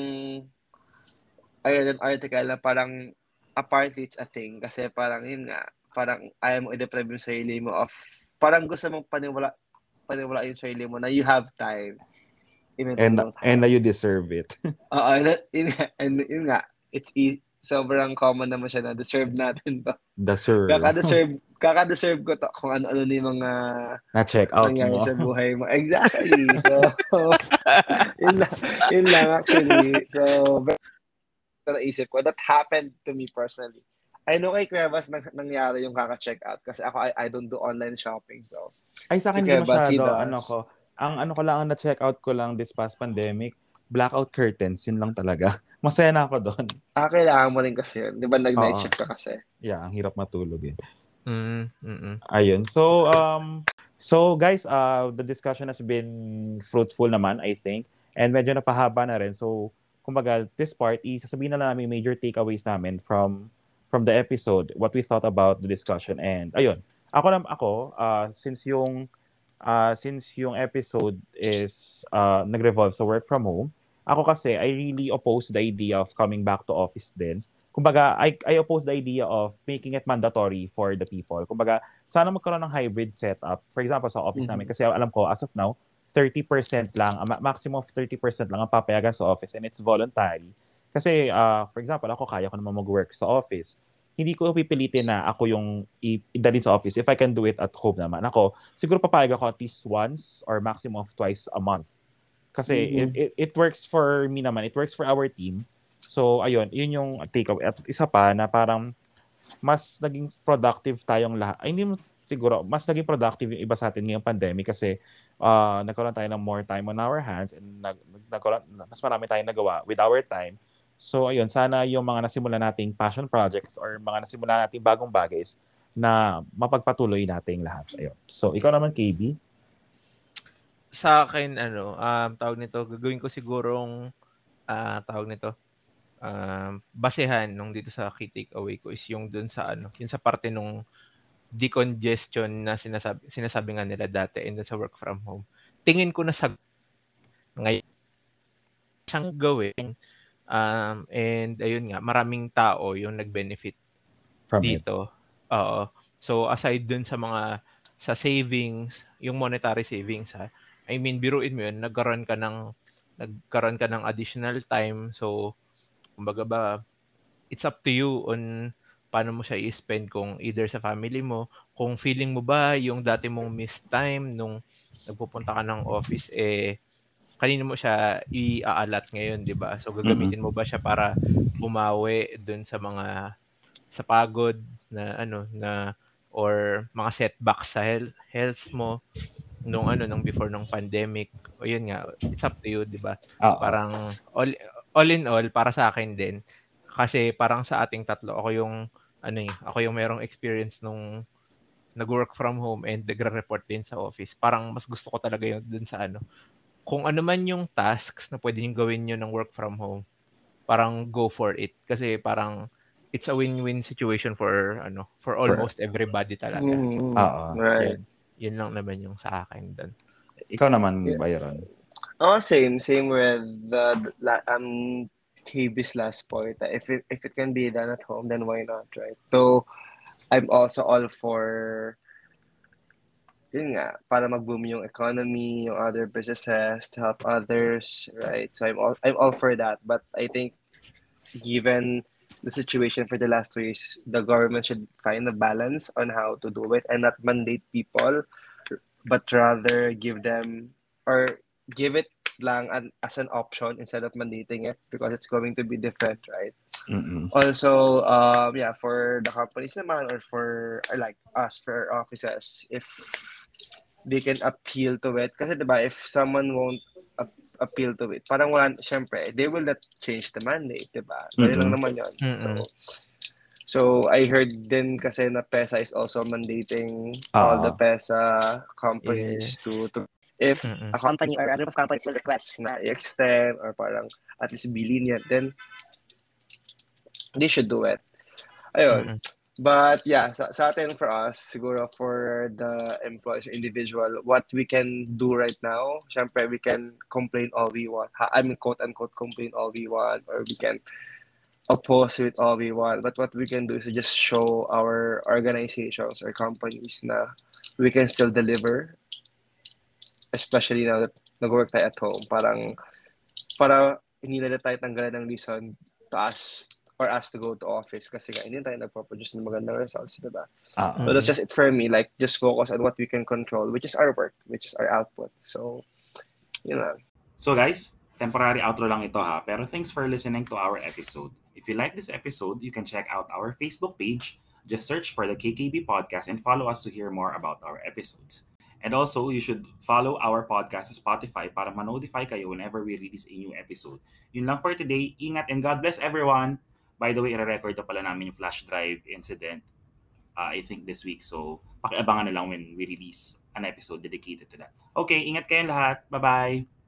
ayun, an article na parang, apparently it's a thing. Kasi parang, yun nga, parang ayaw mo i-deprive yung sarili mo of, parang gusto mong paniwala, paniwala yung sarili mo na you have time. Even And, and na you deserve it. Oo, and, nga- and yun nga, it's easy, sobrang common naman siya na deserve natin to. Deserve. Kaka-deserve, kaka-deserve ko to kung ano-ano yung mga Na-check out mo. sa buhay mo. Exactly. So, yun lang, yun lang actually. So, naisip ko, that happened to me personally. I know kay Cuevas nang, nangyari yung kaka-check out kasi ako, I, I don't do online shopping. So, Ay, sa akin Sige, hindi masyado, ano ko, ang ano ko lang, ang na-check out ko lang this past pandemic, blackout curtains, yun lang talaga. Masaya na ako doon. ah, kailangan mo rin kasi yun. Di ba nag-night Oo. shift ka kasi? Yeah, ang hirap matulog eh. Mm, mm Ayun. So, um, so guys, uh, the discussion has been fruitful naman, I think. And medyo napahaba na rin. So, kumbaga, this part, isasabihin na lang namin major takeaways namin from from the episode, what we thought about the discussion. And ayun, ako nam ako, uh, since yung uh, since yung episode is uh, nag-revolve sa work from home, ako kasi, I really oppose the idea of coming back to office din. Kumbaga, I, I oppose the idea of making it mandatory for the people. Kumbaga, sana magkaroon ng hybrid setup. For example, sa office Mhm. namin, kasi alam ko, as of now, 30% lang, a maximum of 30% lang ang papayagan sa office and it's voluntary. Kasi, uh, for example, ako kaya ko naman mag-work sa office. Hindi ko pipilitin na ako yung i- idalhin sa office if I can do it at home naman. Ako, siguro papayag ako at least once or maximum of twice a month. Kasi Mhm. it, it, it works for me naman, it works for our team. So, ayun, yun yung takeaway. At isa pa na parang mas naging productive tayong lahat. Ay, hindi mo siguro, mas naging productive yung iba sa atin ngayong pandemic kasi uh, nagkaroon tayo ng more time on our hands and nag, nagkaroon, mas marami tayong nagawa with our time. So, ayun, sana yung mga nasimula nating passion projects or mga nasimula nating bagong bagay na mapagpatuloy nating lahat. Ayun. So, ikaw naman, KB? Sa akin, ano, um, tawag nito, gagawin ko sigurong, ah, tawag nito, um, basehan nung dito sa key takeaway ko is yung dun sa ano, yung sa parte nung decongestion na sinasabi, sinasabi nga nila dati and sa work from home. Tingin ko na sa ngayon siyang gawin Um, and ayun nga, maraming tao yung nag-benefit From it. dito. Oo. So aside dun sa mga sa savings, yung monetary savings ha. I mean, biruin mo yun, nagkaroon ka ng nagkaroon ka ng additional time. So kumbaga ba it's up to you on paano mo siya i-spend kung either sa family mo, kung feeling mo ba yung dati mong missed time nung nagpupunta ka ng office eh kanino mo siya i-aalat ngayon, 'di ba? So gagamitin mo ba siya para bumawi dun sa mga sa pagod na ano na or mga setbacks sa health, health mo nung ano nung before nung pandemic o yun nga it's up to you 'di ba parang all all in all para sa akin din kasi parang sa ating tatlo ako yung ano eh, ako yung merong experience nung nag-work from home and nagre-report din sa office. Parang mas gusto ko talaga yung dun sa ano. Kung ano man yung tasks na pwede nyo gawin nyo ng work from home, parang go for it. Kasi parang it's a win-win situation for ano for almost everybody talaga. Mm, Oo. right. Yun, yun lang naman yung sa akin doon. Ikaw naman, Yeah. Byron. Oh, same, same with the, the la- um KB's last point. If it if it can be done at home, then why not, right? So, I'm also all for yun nga, para mag-boom yung economy, yung other businesses, to help others, right? So I'm all I'm all for that. But I think given the situation for the last two years, the government should find a balance on how to do it and not mandate people, but rather give them or give it lang an, as an option instead of mandating it because it's going to be different, right? Mm-mm. Also, um, yeah, for the companies naman or for or like us for offices, if they can appeal to it, kasi diba, if someone won't ap- appeal to it, parang wala, syempre, they will not change the mandate, diba? Ganun lang naman yun. So, Mm-mm. so I heard din kasi na PESA is also mandating all the Ah. PESA companies to, to if Mm-mm. a company or a group of companies will request na i-extend or parang at least be lenient, then they should do it. Ayun. Mm-mm. But yeah, sa, sa atin for us, siguro for the employees individual, what we can do right now, syempre we can complain all we want. I mean, quote unquote, complain all we want, or we can oppose with all we want. But what we can do is just show our organizations or companies na we can still deliver, especially now that nag-work tayo at home. Parang, para hindi na tayo tanggalan ng reason to us or us to go to office kasi nga hindi tayo nagpo-produce ng magandang results, diba? Ah, So that's just it for me. Like, just focus on what we can control, which is our work, which is our output. So, yun lang. So guys, temporary outro lang ito ha, pero thanks for listening to our episode. If you like this episode, you can check out our Facebook page. Just search for the KKB podcast and follow us to hear more about our episodes. And also, you should follow our podcast sa Spotify para ma-notify kayo whenever we release a new episode. Yun lang for today. Ingat and God bless everyone. By the way, i-record na pala namin yung flash drive incident uh, I think this week. So, pakiabangan na lang when we release an episode dedicated to that. Okay, ingat kayong lahat. Bye-bye!